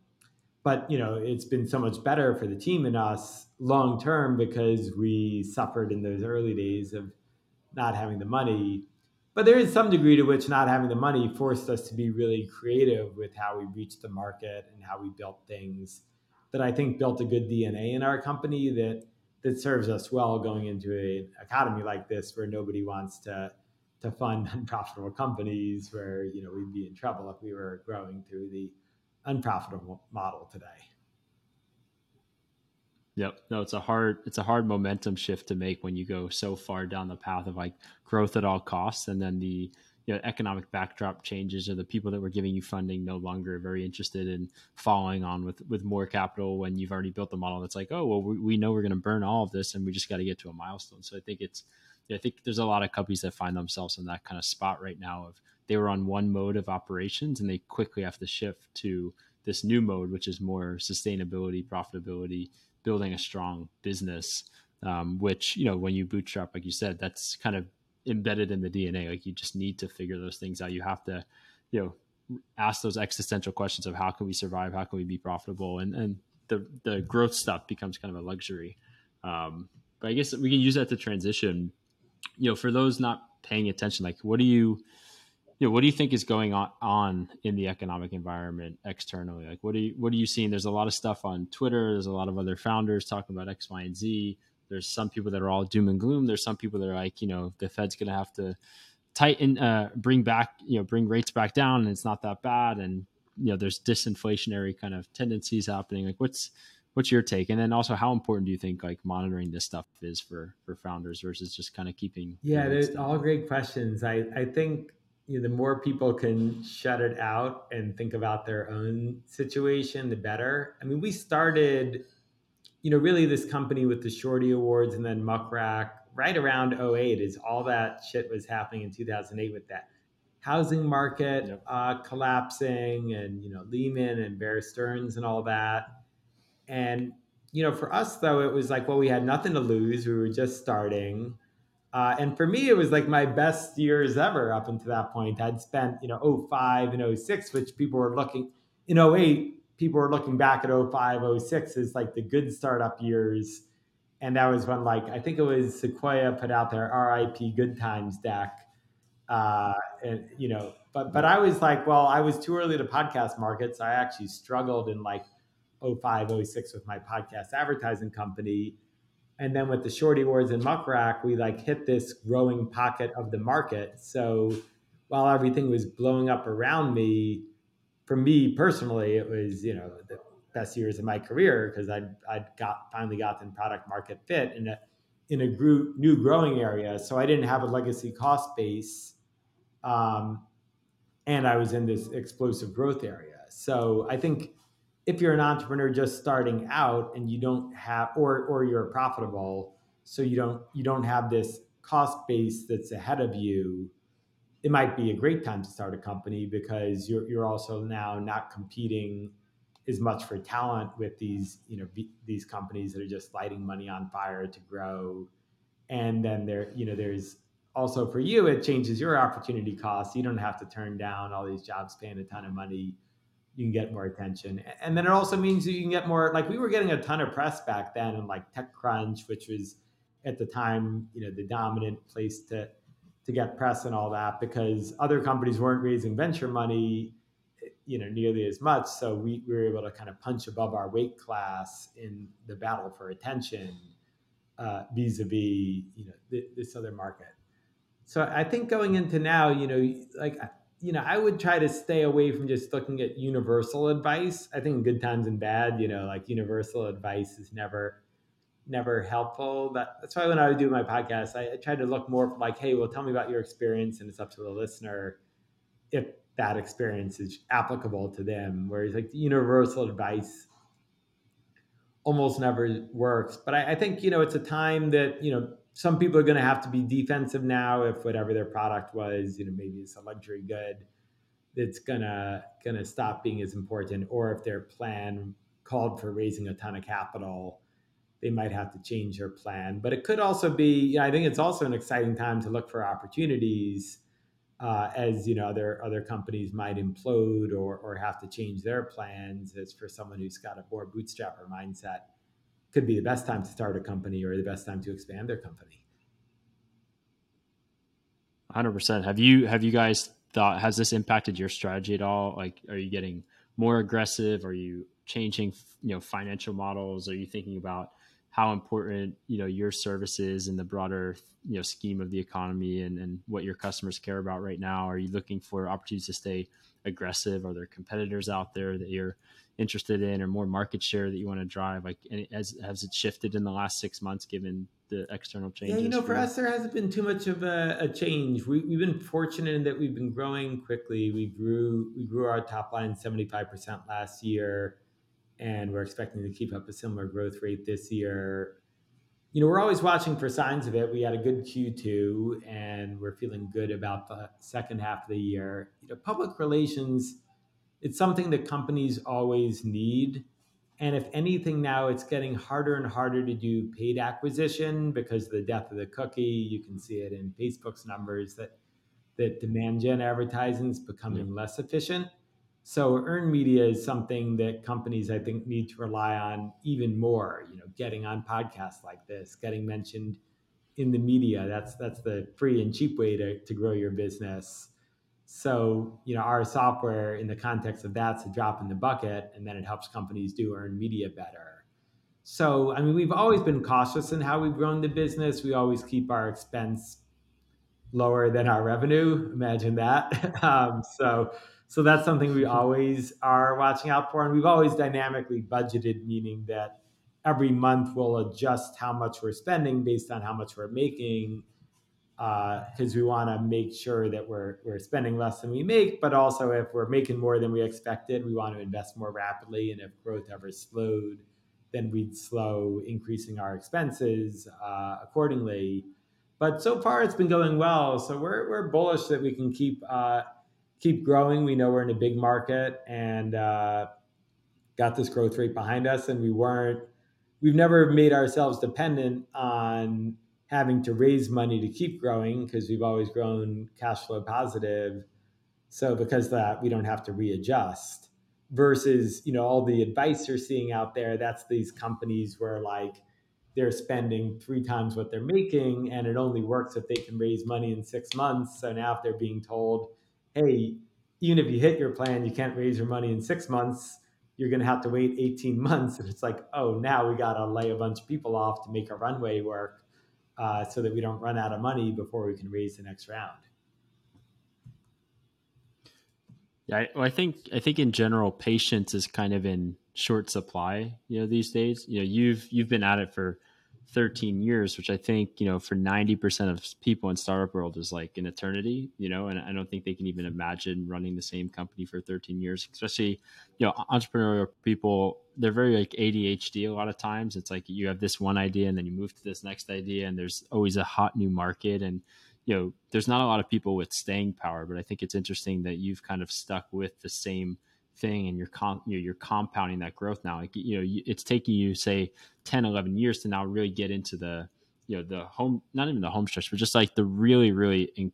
Speaker 2: but you know it's been so much better for the team and us long term because we suffered in those early days of not having the money. But there is some degree to which not having the money forced us to be really creative with how we reached the market and how we built things that I think built a good DNA in our company that that serves us well going into an economy like this where nobody wants to to fund (laughs) unprofitable companies where you know we'd be in trouble if we were growing through the unprofitable model today
Speaker 1: Yep. No, it's a hard it's a hard momentum shift to make when you go so far down the path of like growth at all costs and then the you know, economic backdrop changes or the people that were giving you funding no longer are very interested in following on with with more capital when you've already built the model that's like oh well we, we know we're going to burn all of this and we just got to get to a milestone so i think it's i think there's a lot of companies that find themselves in that kind of spot right now of they were on one mode of operations and they quickly have to shift to this new mode which is more sustainability profitability building a strong business um, which you know when you bootstrap like you said that's kind of embedded in the DNA. Like you just need to figure those things out. You have to, you know, ask those existential questions of how can we survive, how can we be profitable, and and the the growth stuff becomes kind of a luxury. Um, but I guess we can use that to transition. You know, for those not paying attention, like what do you, you know, what do you think is going on, on in the economic environment externally? Like, what are you, what are you seeing? There's a lot of stuff on Twitter. There's a lot of other founders talking about X, Y, and Z. There's some people that are all doom and gloom. There's some people that are like, you know, the Fed's going to have to tighten, uh, bring back, you know, bring rates back down, and it's not that bad. And you know, there's disinflationary kind of tendencies happening. Like, what's what's your take? And then also, how important do you think like monitoring this stuff is for for founders versus just kind of keeping?
Speaker 2: Yeah, there's all great questions. I I think you know, the more people can shut it out and think about their own situation, the better. I mean, we started you know, really this company with the Shorty Awards and then Muck Rack right around 08 is all that shit was happening in 2008 with that housing market yep. uh, collapsing and, you know, Lehman and Bear Stearns and all that. And, you know, for us though, it was like, well, we had nothing to lose. We were just starting. Uh, and for me, it was like my best years ever up until that point. I'd spent, you know, 05 and 06, which people were looking in 08 people were looking back at 05, 06 as like the good startup years. And that was when like I think it was Sequoia put out their RIP Good Times deck. Uh, and you know, but but I was like, well, I was too early to podcast markets. I actually struggled in like 05, 06 with my podcast advertising company. And then with the Shorty Awards and Muck Rack, we like hit this growing pocket of the market. So while everything was blowing up around me, for me personally, it was you know the best years of my career because I'd I'd got finally gotten product market fit in a in a group, new growing area. So I didn't have a legacy cost base, um, and I was in this explosive growth area. So I think if you're an entrepreneur just starting out and you don't have or or you're profitable, so you don't you don't have this cost base that's ahead of you it might be a great time to start a company because you're you're also now not competing as much for talent with these you know b- these companies that are just lighting money on fire to grow. And then there you know there's also for you it changes your opportunity costs. You don't have to turn down all these jobs paying a ton of money you can get more attention and then it also means you can get more like we were getting a ton of press back then and like techcrunch which was at the time you know the dominant place to to get press and all that because other companies weren't raising venture money you know nearly as much. So we, we were able to kind of punch above our weight class in the battle for attention uh, vis-a-vis you know th- this other market. So I think going into now, you know, like you know, I would try to stay away from just looking at universal advice. I think good times and bad, you know, like universal advice is never never helpful. That, that's why when I would do my podcast, I, I tried to look more like, hey, well, tell me about your experience, and it's up to the listener if that experience is applicable to them. Whereas like the universal advice almost never works. But I, I think you know it's a time that you know some people are going to have to be defensive now if whatever their product was, you know, maybe it's a luxury good that's gonna gonna stop being as important, or if their plan called for raising a ton of capital they might have to change their plan. But it could also be, you know, I think it's also an exciting time to look for opportunities uh, as you know other other companies might implode or or have to change their plans. As for someone who's got a more bootstrapper mindset, could be the best time to start a company or the best time to expand their company.
Speaker 1: Hundred percent. Have you have you guys thought has this impacted your strategy at all? Like, are you getting more aggressive? Are you changing you know financial models? Are you thinking about how important you know your services in the broader you know scheme of the economy and, and what your customers care about right now are you looking for opportunities to stay aggressive are there competitors out there that you're interested in or more market share that you want to drive like has, has it shifted in the last six months given the external changes
Speaker 2: yeah you know for, for us there hasn't been too much of a, a change we, have been fortunate in that we've been growing quickly we grew we grew our top line 75% last year and we're expecting to keep up a similar growth rate this year. You know, we're always watching for signs of it. We had a good Q2 and we're feeling good about the second half of the year. You know, public relations, it's something that companies always need. And if anything, now it's getting harder and harder to do paid acquisition because of the death of the cookie. You can see it in Facebook's numbers that that demand gen advertising is becoming yeah. less efficient. So earned media is something that companies I think need to rely on even more. You know, getting on podcasts like this, getting mentioned in the media. That's that's the free and cheap way to, to grow your business. So, you know, our software in the context of that's a drop in the bucket, and then it helps companies do earned media better. So, I mean, we've always been cautious in how we've grown the business. We always keep our expense lower than our revenue. Imagine that. (laughs) um, so so that's something we (laughs) always are watching out for. And we've always dynamically budgeted, meaning that every month we'll adjust how much we're spending based on how much we're making because uh, we want to make sure that we're we're spending less than we make, but also if we're making more than we expected, we want to invest more rapidly. And if growth ever slowed, then we'd slow increasing our expenses uh, accordingly. But so far, it's been going well, so we're we're bullish that we can keep uh, keep growing. We know we're in a big market and uh, got this growth rate behind us, and we weren't. We've never made ourselves dependent on having to raise money to keep growing because we've always grown cash flow positive. So because that, we don't have to readjust. Versus, you know, all the advice you're seeing out there, that's these companies where like they're spending three times what they're making, and it only works if they can raise money in six months. So now if they're being told hey, even if you hit your plan, you can't raise your money in six months. You're going to have to wait 18 (laughs) months. And it's like, oh, now we got to lay a bunch of people off to make a runway work uh, so that we don't run out of money before we can raise the next round.
Speaker 1: Yeah, well, I think I think in general, patience is kind of in short supply. You know, these days. You know, you've you've been at it for 13 years, which I think, you know, for 90% of people in startup world is like an eternity, you know, and I don't think they can even imagine running the same company for 13 years, especially, you know, entrepreneurial people, they're very like ADHD a lot of times. It's like you have this one idea and then you move to this next idea and there's always a hot new market and, you know, there's not a lot of people with staying power, but I think it's interesting that you've kind of stuck with the same thing and you're com- you're, compounding that growth now like you know it's taking you say 10 11 years to now really get into the you know the home not even the home stretch but just like the really really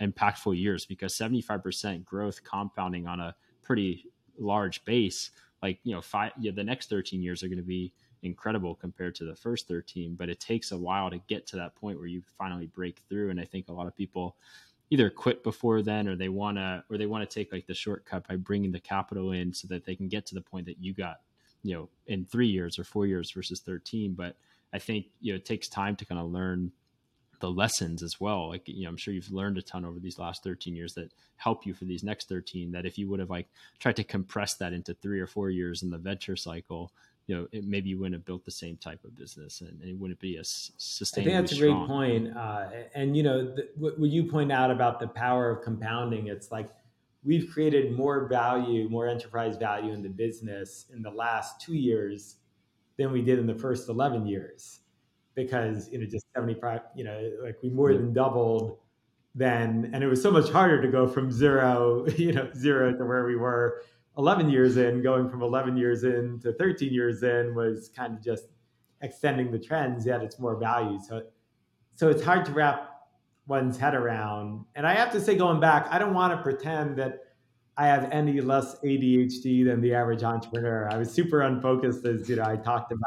Speaker 1: impactful years because 75% growth compounding on a pretty large base like you know five yeah, the next 13 years are going to be incredible compared to the first 13 but it takes a while to get to that point where you finally break through and i think a lot of people either quit before then or they want to or they want to take like the shortcut by bringing the capital in so that they can get to the point that you got you know in three years or four years versus 13 but i think you know it takes time to kind of learn the lessons as well. Like you know i'm sure you've learned a ton over these last 13 years that help you for these next 13 that if you would have like tried to compress that into three or four years in the venture cycle you know, it, maybe you wouldn't have built the same type of business and, and it wouldn't be as sustainable.
Speaker 2: I think that's a great point. Uh, and, you know, the, what, what you point out about the power of compounding, it's like we've created more value, more enterprise value in the business in the last two years than we did in the first 11 years because, you know, just 75, you know, like we more yeah. than doubled then. And it was so much harder to go from zero, (laughs) you know, zero to where we were 11 years in, going from 11 years in to 13 years in was kind of just extending the trends, yet it's more value. So, so it's hard to wrap one's head around. And I have to say, going back, I don't want to pretend that I have any less ADHD than the average entrepreneur. I was super unfocused, as you know, I talked about.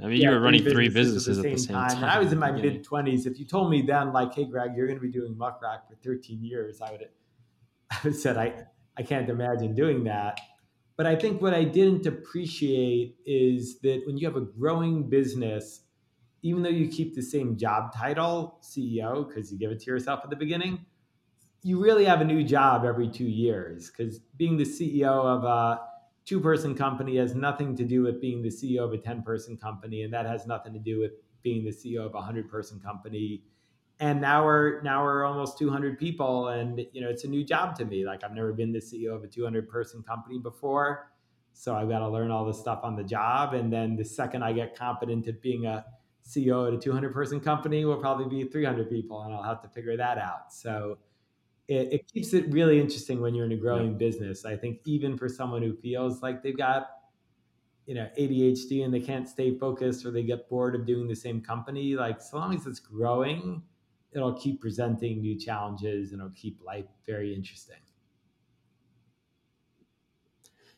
Speaker 1: I mean, yeah, you were running three businesses, at the same, time. time.
Speaker 2: I was in my mid 20s. If you told me then, like, hey, Greg, you're going to be doing Muck Rack for 13 years, I would have, (laughs) I would have said, I, I can't imagine doing that. But I think what I didn't appreciate is that when you have a growing business, even though you keep the same job title, CEO, because you give it to yourself at the beginning, you really have a new job every two years. Because being the CEO of a two person company has nothing to do with being the CEO of a 10 person company. And that has nothing to do with being the CEO of a 100 person company and now we're now we're almost 200 people and you know it's a new job to me. Like i've never been the ceo of a 200 person company before so i've got to learn all this stuff on the job. And then the second i get competent at being a ceo at a 200 person company will probably be 300 people and i'll have to figure that out. So it, it keeps it really interesting when you're in a growing yeah. business. I think even for someone who feels like they've got you know adhd and they can't stay focused or they get bored of doing the same company like so long as it's growing it'll keep presenting new challenges and it'll keep life very interesting.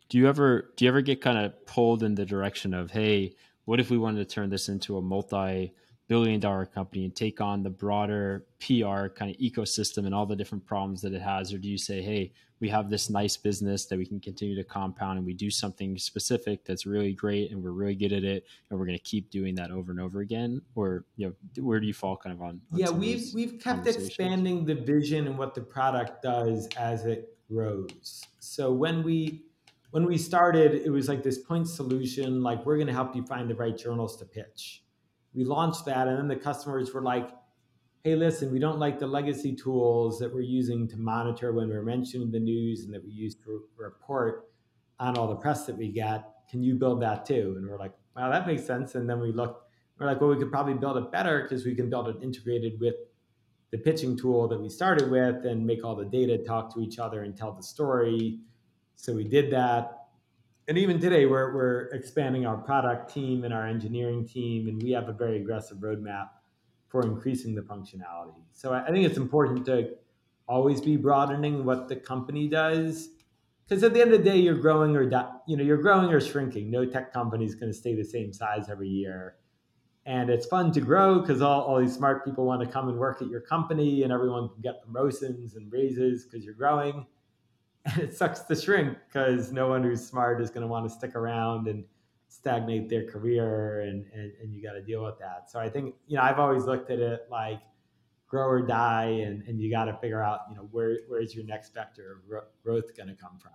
Speaker 1: Do you ever do you ever get kind of pulled in the direction of, hey, what if we wanted to turn this into a multi billion dollar company and take on the broader PR kind of ecosystem and all the different problems that it has? Or do you say, hey, we have this nice business that we can continue to compound and we do something specific that's really great and we're really good at it and we're going to keep doing that over and over again? Or, you know, where do you fall kind of on?
Speaker 2: on yeah, we've, we've kept expanding the vision and what the product does as it grows. So when we, when we started, it was like this point solution, like we're going to help you find the right journals to pitch we launched that and then the customers were like hey listen we don't like the legacy tools that we're using to monitor when we're mentioning the news and that we use to report on all the press that we get. Can you build that too? And we're like wow that makes sense. And then we looked we're like well we could probably build it better because we can build it integrated with the pitching tool that we started with and make all the data talk to each other and tell the story. So we did that and even today we're, we're expanding our product team and our engineering team and we have a very aggressive roadmap for increasing the functionality. So i think it's important to always be broadening what the company does because at the end of the day you're growing or you know you're growing or shrinking. No tech company is going to stay the same size every year. And it's fun to grow because all, all these smart people want to come and work at your company and everyone can get promotions and raises because you're growing and (laughs) it sucks to shrink because no one who's smart is going to want to stick around and stagnate their career and, and, and you got to deal with that. So i think you know i've always looked at it like grow or die and, and you got to figure out you know where where's your next vector of growth going to come from.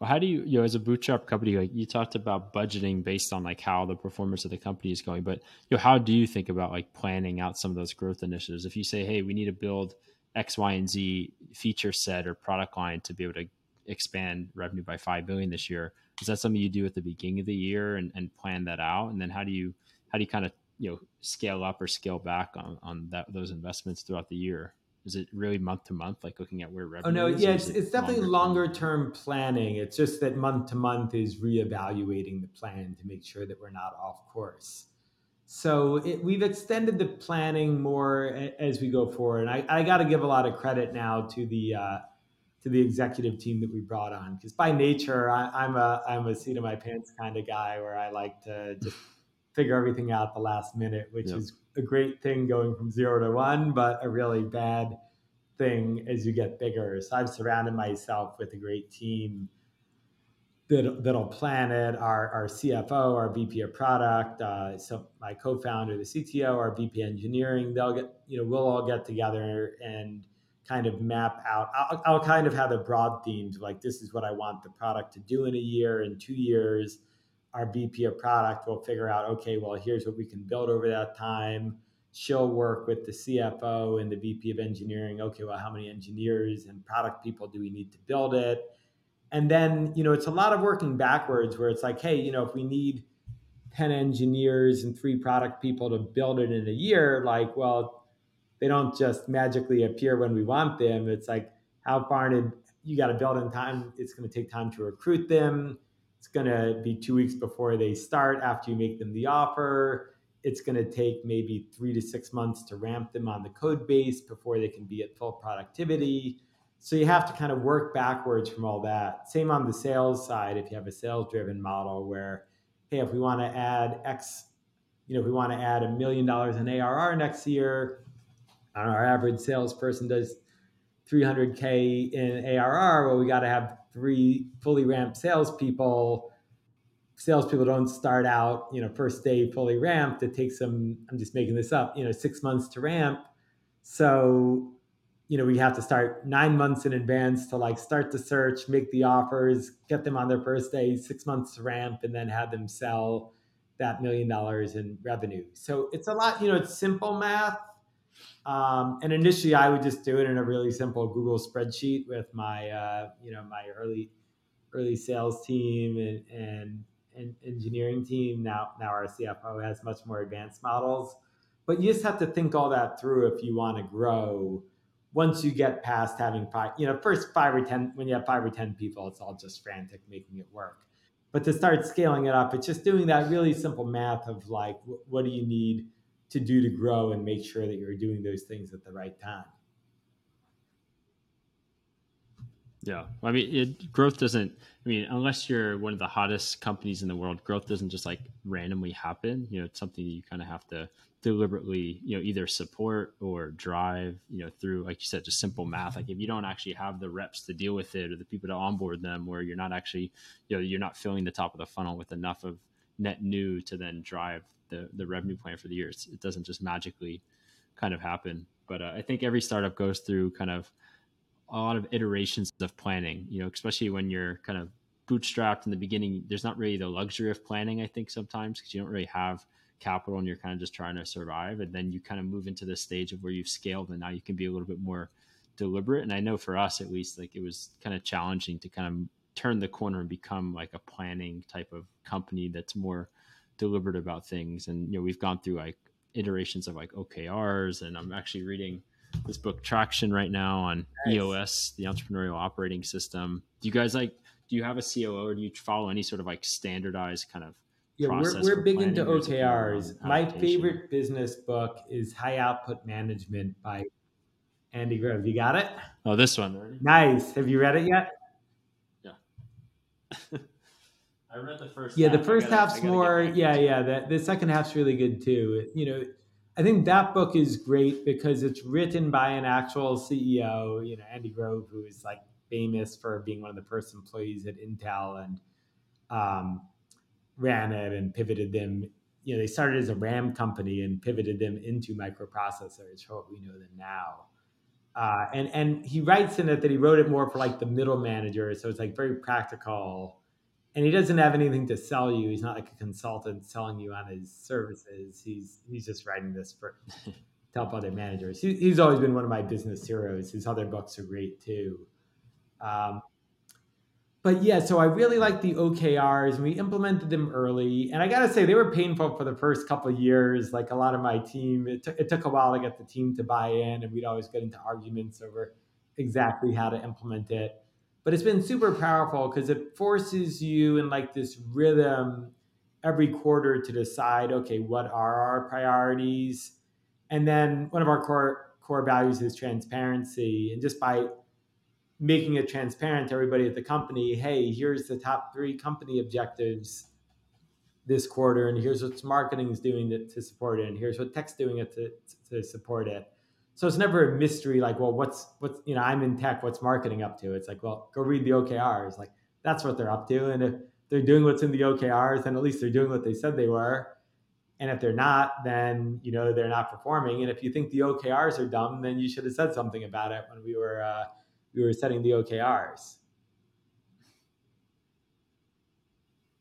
Speaker 1: Well how do you you know as a bootstrap company like you talked about budgeting based on like how the performance of the company is going but you know how do you think about like planning out some of those growth initiatives? If you say hey we need to build X, Y, and Z feature set or product line to be able to expand revenue by five billion this year. Is that something you do at the beginning of the year and, and plan that out? And then how do you how do you kind of you know scale up or scale back on, on that those investments throughout the year? Is it really month to month, like looking at where oh, revenue?
Speaker 2: Oh no, yeah, it's, it's definitely longer term planning. It's just that month to month is reevaluating the plan to make sure that we're not off course. So it, we've extended the planning more as we go forward. And I, I got to give a lot of credit now to the uh, to the executive team that we brought on because by nature I, am a I'm a seat of my pants kind of guy where I like to just figure everything out the last minute, which yep. is a great thing going from zero to one, but a really bad thing as you get bigger. So I've surrounded myself with a great team that, that'll plan it. Our, our CFO, our VP of product, uh, so my co-founder, the CTO, our VP engineering, they'll get, you know, we'll all get together and kind of map out. I'll, I'll kind of have the broad themes like this is what I want the product to do in a year, in two years. Our VP of product will figure out, okay, well, here's what we can build over that time. She'll work with the CFO and the VP of engineering. Okay, well, how many engineers and product people do we need to build it? And then you know it's a lot of working backwards where it's like hey you know if we need 10 engineers and three product people to build it in a year like well they don't just magically appear when we want them. It's like how far did you got to build in time. It's going to take time to recruit them. It's going to be two weeks before they start after you make them the offer. It's going to take maybe three to six months to ramp them on the code base before they can be at full productivity so you have to kind of work backwards from all that. Same on the sales side, if you have a sales driven model where, hey, if we want to add X, you know, if we want to add a million dollars in ARR next year, our average salesperson does 300K in ARR. Well, we got to have three fully ramped salespeople. Salespeople don't start out, you know, first day fully ramped. It takes them, I'm just making this up, you know, six months to ramp. So you know, we have to start nine months in advance to like start the search, make the offers, get them on their first day, six months ramp, and then have them sell that million dollars in revenue. So it's a lot, you know, it's simple math. Um, and initially, I would just do it in a really simple Google spreadsheet with my, uh, you know, my early, early sales team and, and and engineering team. Now, now our CFO has much more advanced models, but you just have to think all that through if you want to grow once you get past having five, you know, first five or 10, when you have five or 10 people, it's all just frantic making it work. But to start scaling it up, it's just doing that really simple math of like, what do you need to do to grow and make sure that you're doing those things at the right time.
Speaker 1: Yeah, I mean, it, growth doesn't. I mean, unless you're one of the hottest companies in the world, growth doesn't just like randomly happen. You know, it's something that you kind of have to deliberately, you know, either support or drive. You know, through like you said, just simple math. Like if you don't actually have the reps to deal with it or the people to onboard them, where you're not actually, you know, you're not filling the top of the funnel with enough of net new to then drive the the revenue plan for the year. It's, it doesn't just magically kind of happen. But uh, I think every startup goes through kind of a lot of iterations of planning, you know, especially when you're kind of bootstrapped in the beginning. There's not really the luxury of planning, I think, sometimes because you don't really have capital and you're kind of just trying to survive. And then you kind of move into this stage of where you've scaled and now you can be a little bit more deliberate. And I know for us, at least, like it was kind of challenging to kind of turn the corner and become like a planning type of company that's more deliberate about things. And, you know, we've gone through like iterations of like OKRs and I'm actually reading this book Traction right now on nice. EOS, the entrepreneurial operating system. Do you guys like? Do you have a COO or do you follow any sort of like standardized kind of?
Speaker 2: Yeah, we're, we're big into OKRs. My favorite business book is High Output Management by Andy Grove. You got it?
Speaker 1: Oh, this one.
Speaker 2: Nice. Have you read it yet?
Speaker 1: Yeah. (laughs) I read the first.
Speaker 2: Yeah, half. the first half's more. Yeah, yeah. The, the second half's really good too. You know, I think that book is great because it's written by an actual CEO, you know, Andy Grove, who is like famous for being one of the first employees at Intel and um, ran it and pivoted them. You know, they started as a RAM company and pivoted them into microprocessors for what we know them now. Uh, and and he writes in it that he wrote it more for like the middle manager, so it's like very practical and he doesn't have anything to sell you. He's not like a consultant selling you on his services. He's he's just writing this for to help other managers. He, he's always been one of my business heroes. His other books are great too. Um, but yeah, so I really like the OKRs. And we implemented them early, and I gotta say they were painful for the first couple years. Like a lot of my team, it, t- it took a while to get the team to buy in, and we'd always get into arguments over exactly how to implement it but it's been super powerful because it forces you in like this rhythm every quarter to decide okay what are our priorities and then one of our core core values is transparency and just by making it transparent to everybody at the company hey here's the top three company objectives this quarter, and here's what marketing is doing to, to support it, and here's what tech's doing it to, to support it. So it's never a mystery like, well, what's what's you know, I'm in tech, what's marketing up to? It's like, well, go read the OKRs. Like that's what they're up to. And if they're doing what's in the OKRs, then at least they're doing what they said they were. And if they're not, then you know they're not performing. And if you think the OKRs are dumb, then you should have said something about it when we were uh, we were setting the OKRs.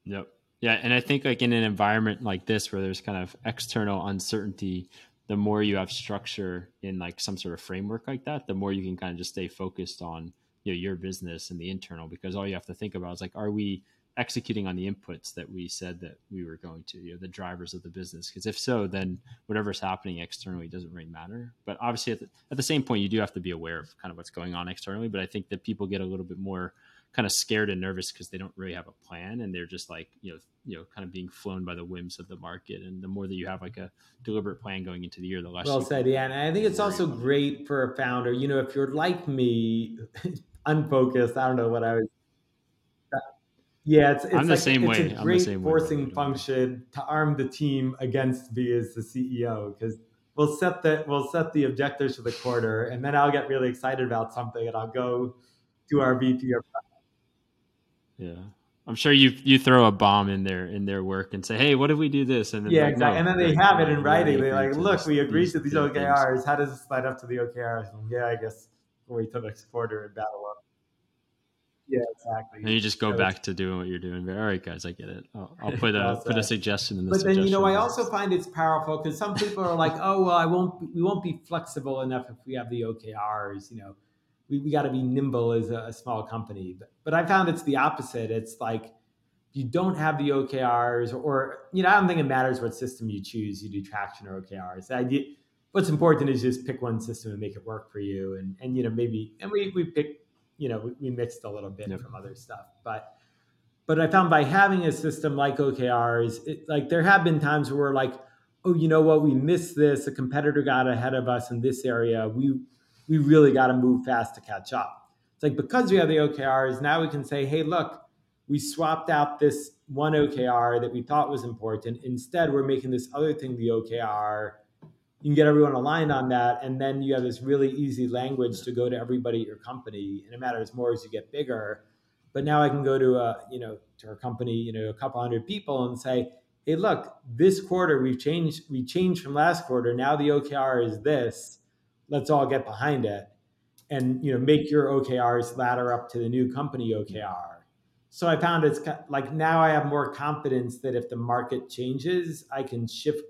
Speaker 1: Yep. Yeah, and I think like in an environment like this where there's kind of external uncertainty, the more you have structure in like some sort of framework like that, the more you can kind of just stay focused on you know your business and the internal because all you have to think about is like are we executing on the inputs that we said that we were going to, you know, the drivers of the business. Because if so, then whatever's happening externally doesn't really matter. But obviously, at the, at the same point, you do have to be aware of kind of what's going on externally. But I think that people get a little bit more kind of scared and nervous because they don't really have a plan and they're just like you know you know kind of being flown by the whims of the market and the more that you have like a deliberate plan going into the year the less
Speaker 2: well said yeah and i think it's also great for a founder you know if you're like me (laughs) unfocused i don't know what i was uh, yeah, it's, it's
Speaker 1: I'm the
Speaker 2: like,
Speaker 1: same
Speaker 2: it's
Speaker 1: way.
Speaker 2: a great
Speaker 1: same
Speaker 2: forcing
Speaker 1: way.
Speaker 2: function to arm the team against me as the CEO because we'll set the we'll set the objectives for the quarter, and then I'll get really excited about something, and I'll go to our VP or
Speaker 1: yeah. I'm sure you you throw a bomb in their in their work and say, "Hey, what if we do this?"
Speaker 2: And then yeah, like, exactly. No, and then they have it in writing. They're like, "Look, we agreed to these OKRs. How does this slide up to the OKRs?" And yeah, I guess we'll wait till next quarter and battle up. Yeah, exactly.
Speaker 1: And you just go back to doing what you're doing. All right, guys, I get it. I'll, I'll put a (laughs) put a suggestion in the.
Speaker 2: But then you know, I also find it's powerful because some people are like, "Oh, well, I won't. We won't be flexible enough if we have the OKRs." You know, we, we got to be nimble as a, a, small company. But but I found it's the opposite. It's like you don't have the OKRs, or you know, I don't think it matters what system you choose. You do traction or OKRs. The idea, what's important is just pick one system and make it work for you. And and you know, maybe and we we pick you know, we, we mixed a little bit yep. from other stuff. But but I found by having a system like OKRs, it, like there have been times where we're like, oh, you know what, we missed this. A competitor got ahead of us in this area. We we really got to move fast to catch up. It's like because we have the OKRs, now we can say, hey, look, we swapped out this one OKR that we thought was important. Instead, we're making this other thing the OKR you can get everyone aligned on that and then you have this really easy language to go to everybody at your company and it matters more as you get bigger but now i can go to a you know to our company you know a couple hundred people and say hey look this quarter we've changed we changed from last quarter now the okr is this let's all get behind it and you know make your okrs ladder up to the new company okr so i found it's like now i have more confidence that if the market changes i can shift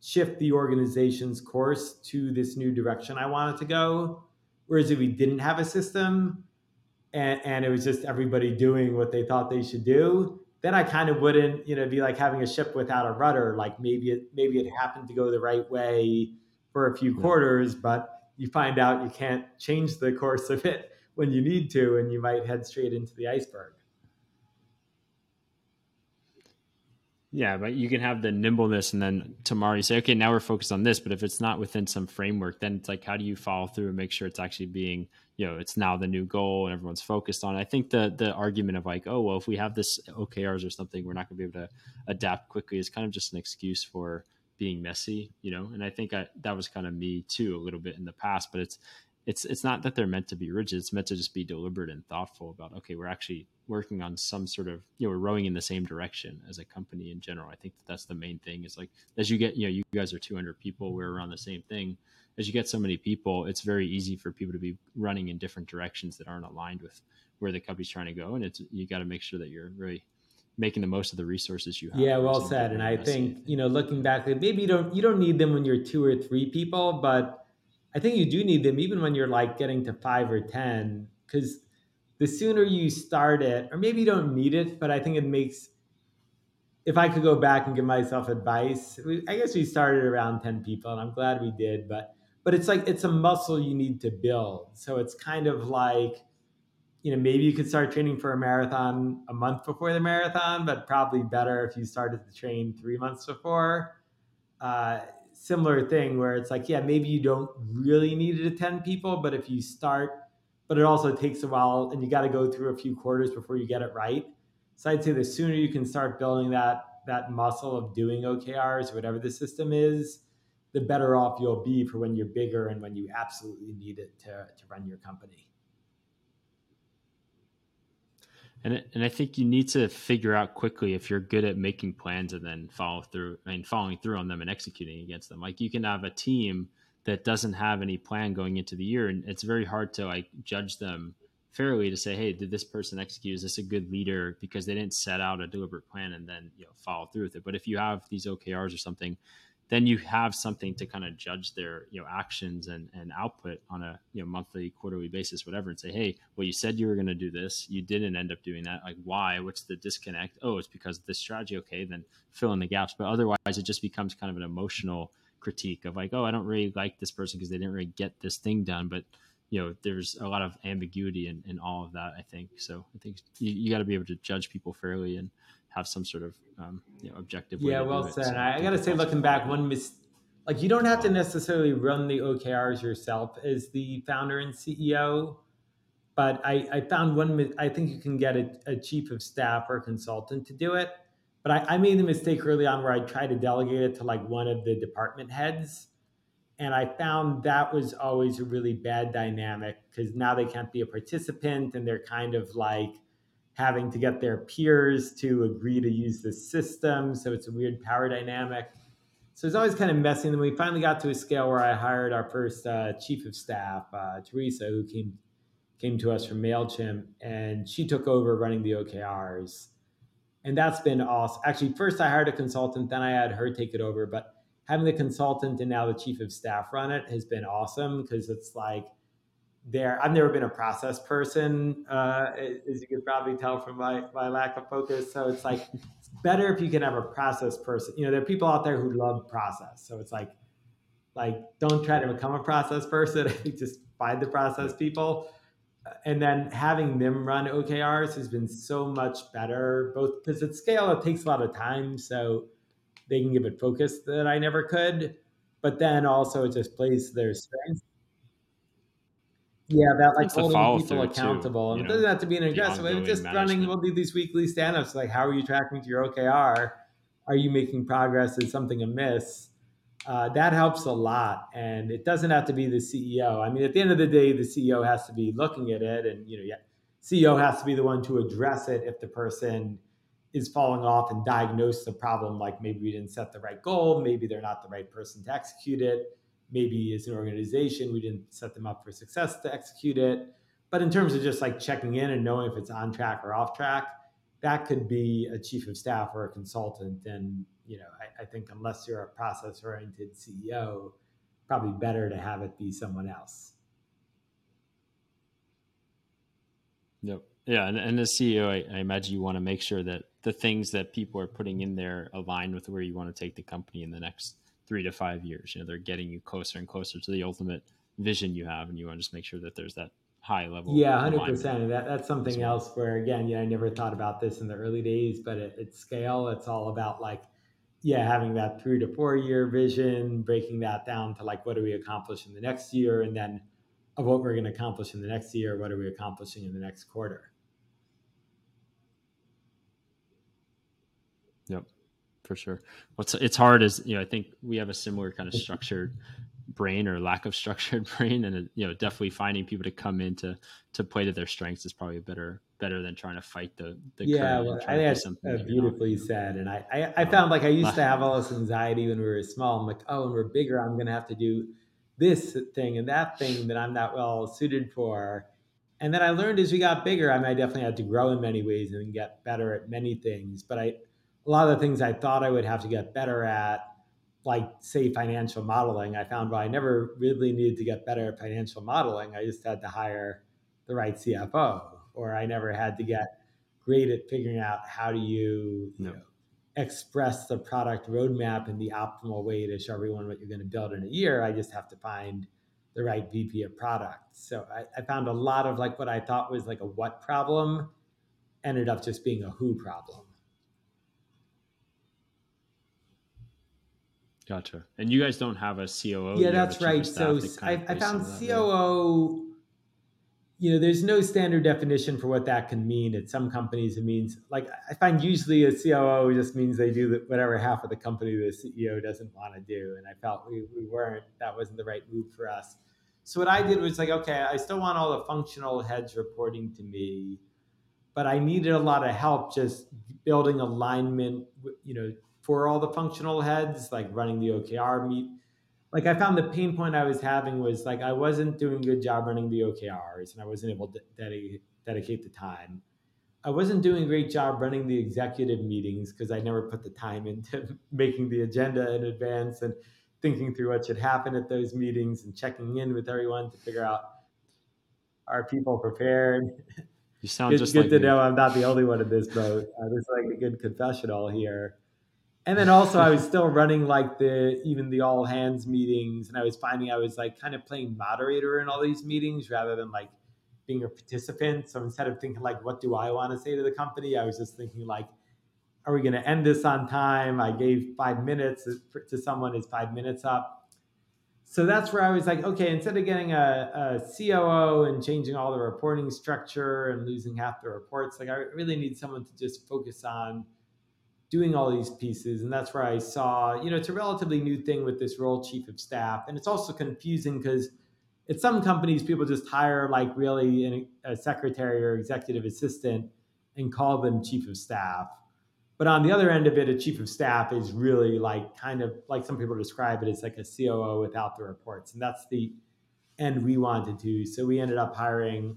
Speaker 2: shift the organization's course to this new direction I wanted to go. Whereas if we didn't have a system and, and it was just everybody doing what they thought they should do, then I kind of wouldn't, you know, be like having a ship without a rudder. Like maybe it maybe it happened to go the right way for a few quarters, but you find out you can't change the course of it (laughs) when you need to, and you might head straight into the iceberg.
Speaker 1: Yeah, but you can have the nimbleness and then tomorrow you say, okay, now we're focused on this. But if it's not within some framework, then it's like, how do you follow through and make sure it's actually being, you know, it's now the new goal and everyone's focused on it. I think the the argument of like, oh, well, if we have this OKRs or something, we're not going to be able to adapt quickly is kind of just an excuse for being messy, you know. And I think I, that was kind of me too a little bit in the past, but it's it's it's not that they're meant to be rigid. It's meant to just be deliberate and thoughtful about okay, we're actually working on some sort of you know we're rowing in the same direction as a company in general. I think that that's the main thing. Is like as you get you know you guys are 200 people, we're around the same thing. As you get so many people, it's very easy for people to be running in different directions that aren't aligned with where the company's trying to go, and it's you got to make sure that you're really making the most of the resources you have.
Speaker 2: Yeah, well said. And I think you know looking back, maybe you don't you don't need them when you're two or three people, but I think you do need them even when you're like getting to five or 10, because the sooner you start it, or maybe you don't need it, but I think it makes, if I could go back and give myself advice, we, I guess we started around 10 people and I'm glad we did, but, but it's like, it's a muscle you need to build. So it's kind of like, you know, maybe you could start training for a marathon a month before the marathon, but probably better if you started to train three months before. Uh, similar thing where it's like, yeah, maybe you don't really need to attend people, but if you start, but it also takes a while and you got to go through a few quarters before you get it right. So I'd say the sooner you can start building that that muscle of doing OKRs, whatever the system is, the better off you'll be for when you're bigger and when you absolutely need it to, to run your company.
Speaker 1: And and I think you need to figure out quickly if you're good at making plans and then follow through and following through on them and executing against them. Like you can have a team that doesn't have any plan going into the year, and it's very hard to like judge them fairly to say, hey, did this person execute? Is this a good leader? Because they didn't set out a deliberate plan and then you know follow through with it. But if you have these OKRs or something then you have something to kind of judge their you know actions and, and output on a you know monthly quarterly basis whatever and say hey well you said you were going to do this. You didn't end up doing that. Like why? What's the disconnect? Oh it's because this strategy. Okay then fill in the gaps. But otherwise it just becomes kind of an emotional critique of like oh i don't really like this person because they didn't really get this thing done. But you know there's a lot of ambiguity in, in all of that i think. So i think you, you got to be able to judge people fairly and have some sort of um, you know, objective.
Speaker 2: yeah, well said. So I, I got to say, looking back, one mis- like you don't have to necessarily run the OKRs yourself as the founder and CEO, but I, I found one. I think you can get a, a chief of staff or a consultant to do it. But I, I made the mistake early on where I tried to delegate it to like one of the department heads. And I found that was always a really bad dynamic because now they can't be a participant and they're kind of like, having to get their peers to agree to use the system. So it's a weird power dynamic. So it's always kind of messy. And then we finally got to a scale where I hired our first uh, chief of staff, uh, Teresa, who came came to us from Mailchimp, and she took over running the OKRs. And that's been awesome. Actually, first I hired a consultant, then I had her take it over. But having the consultant and now the chief of staff run it has been awesome because it's like there i've never been a process person uh, as you could probably tell from my, my lack of focus. So it's like (laughs) it's better if you can have a process person you know there are people out there who love process. So it's like like don't try to become a process person (laughs) i think just find the process people. And then having them run okrs has been so much better both because at scale it takes a lot of time so they can give it focus that i never could. But then also it just plays their strengths yeah, about like holding people accountable. Too, and it doesn't have to be an aggressive way. Just running, we'll do these weekly stand-ups. Like, how are you tracking to your OKR? Are you making progress? Is something amiss? Uh, that helps a lot. And it doesn't have to be the CEO. I mean, at the end of the day, the CEO has to be looking at it, and you know, yeah, CEO has to be the one to address it if the person is falling off and diagnose the problem. Like maybe we didn't set the right goal, maybe they're not the right person to execute it maybe as an organization we didn't set them up for success to execute it. But in terms of just like checking in and knowing if it's on track or off track that could be a chief of staff or a consultant. And you know i, I think unless you're a process oriented ceo probably better to have it be someone else.
Speaker 1: Yep. Yeah and, and as ceo I, I imagine you want to make sure that the things that people are putting in there align with where you want to take the company in the next three to five years. You know, they're getting you closer and closer to the ultimate vision you have, and you want to just make sure that there's that high level.
Speaker 2: Yeah, hundred percent. That that's something well. else where again, yeah, I never thought about this in the early days, but at, at scale, it's all about like, yeah, having that three to four year vision, breaking that down to like what do we accomplish in the next year, and then of what we're going to accomplish in the next year, what are we accomplishing in the next quarter.
Speaker 1: Yep for sure. What's it's hard is you know I think we have a similar kind of structured brain or lack of (laughs) structured brain, and you know definitely finding people to come in to to play to their strengths is probably better better than trying to fight the, the
Speaker 2: yeah. Well, I think that's beautifully said, and I, I I um, found like I used to (laughs) have all this anxiety when we were small. I'm like, oh, when we're bigger, I'm going to have to do this thing and that thing that I'm not well suited for. And then I learned as we got bigger, I mean, I definitely had to grow in many ways and get better at many things. But I, a lot of the things I thought I would have to get better at, like say financial modeling, I found well, I never really needed to get better at financial modeling. I just had to hire the right CFO, or I never had to get great at figuring out how do you, no. you know, express the product roadmap in the optimal way to show everyone what you're going to build in a year. I just have to find the right VP of product. So I, I found a lot of like what I thought was like a what problem ended up just being a who problem.
Speaker 1: Gotcha. And you guys don't have a COO.
Speaker 2: Yeah, that's right. So I, I found COO. you know, there's no standard definition for what that can mean. At some companies, it means like I find usually a COO just means they do whatever half of the company the CEO doesn't want to do, and I felt we, we weren't that wasn't the right move for us. So what I did was like, okay, I still want all the functional heads reporting to me, but I needed a lot of help just building alignment, you know, for all the functional heads, like running the OKR meet like I found the pain point I was having was like I wasn't doing a good job running the OKRs and I wasn't able to dedicate, dedicate the time. I wasn't doing a great job running the executive meetings because I never put the time into (laughs) making the agenda in advance and thinking through what should happen at those meetings and checking in with everyone to figure out are people prepared.
Speaker 1: You sound
Speaker 2: good,
Speaker 1: just
Speaker 2: good
Speaker 1: like
Speaker 2: to
Speaker 1: me.
Speaker 2: know I'm not the only one in this boat. Uh, this is like a good confessional here and then also I was still running like the even the all hands meetings, and I was finding I was like kind of playing moderator in all these meetings rather than like being a participant. So instead of thinking like, what do I want to say to the company, I was just thinking like, are we going to end this on time? I gave five minutes uh, to someone. Is five minutes up? So that's where I was like, okay, instead of getting a, a COO and changing all the reporting structure and losing half the reports, like I really need someone to just focus on doing all these pieces. And that's where I saw, you know, it's a relatively new thing with this role, chief of staff. And it's also confusing because at some companies, people just hire like really a secretary or executive assistant and call them chief of staff. But on the other end of it, a chief of staff is really like kind of like some people describe it as like a COO without the reports. And that's the end we wanted to. So we ended up hiring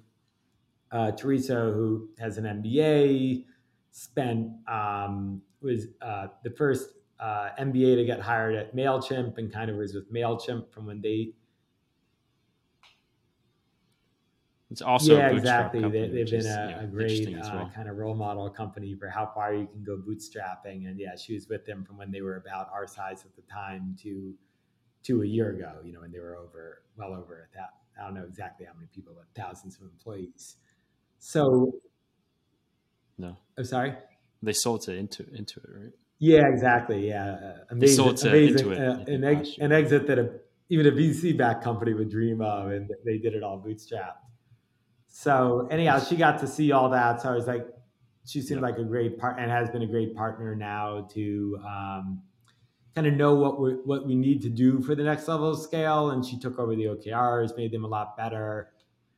Speaker 2: uh, Teresa, who has an MBA, spent um, was uh, the first uh, MBA to get hired at Mailchimp, and kind of was with Mailchimp from when they.
Speaker 1: It's also
Speaker 2: yeah, exactly. Company, they, have been
Speaker 1: is,
Speaker 2: a,
Speaker 1: yeah,
Speaker 2: a great uh, kind of role model company for how far you can go bootstrapping, and yeah, she was with them from when they were about our size at the time to to a year ago. You know, when they were over well over that. I don't know exactly how many people, but thousands of employees. So
Speaker 1: no.
Speaker 2: I'm sorry.
Speaker 1: They sold it into Intuit, right?
Speaker 2: Yeah, exactly. Yeah, uh, amazing. amazing.
Speaker 1: Intuit,
Speaker 2: uh, an, ex, an exit that a, even a VC backed company would dream of, and they did it all bootstrapped. So anyhow, she got to see all that. So I was like, she seemed yep. like a great part and has been a great partner now to um, kind of know what we what we need to do for the next level of scale. And she took over the OKRs, made them a lot better.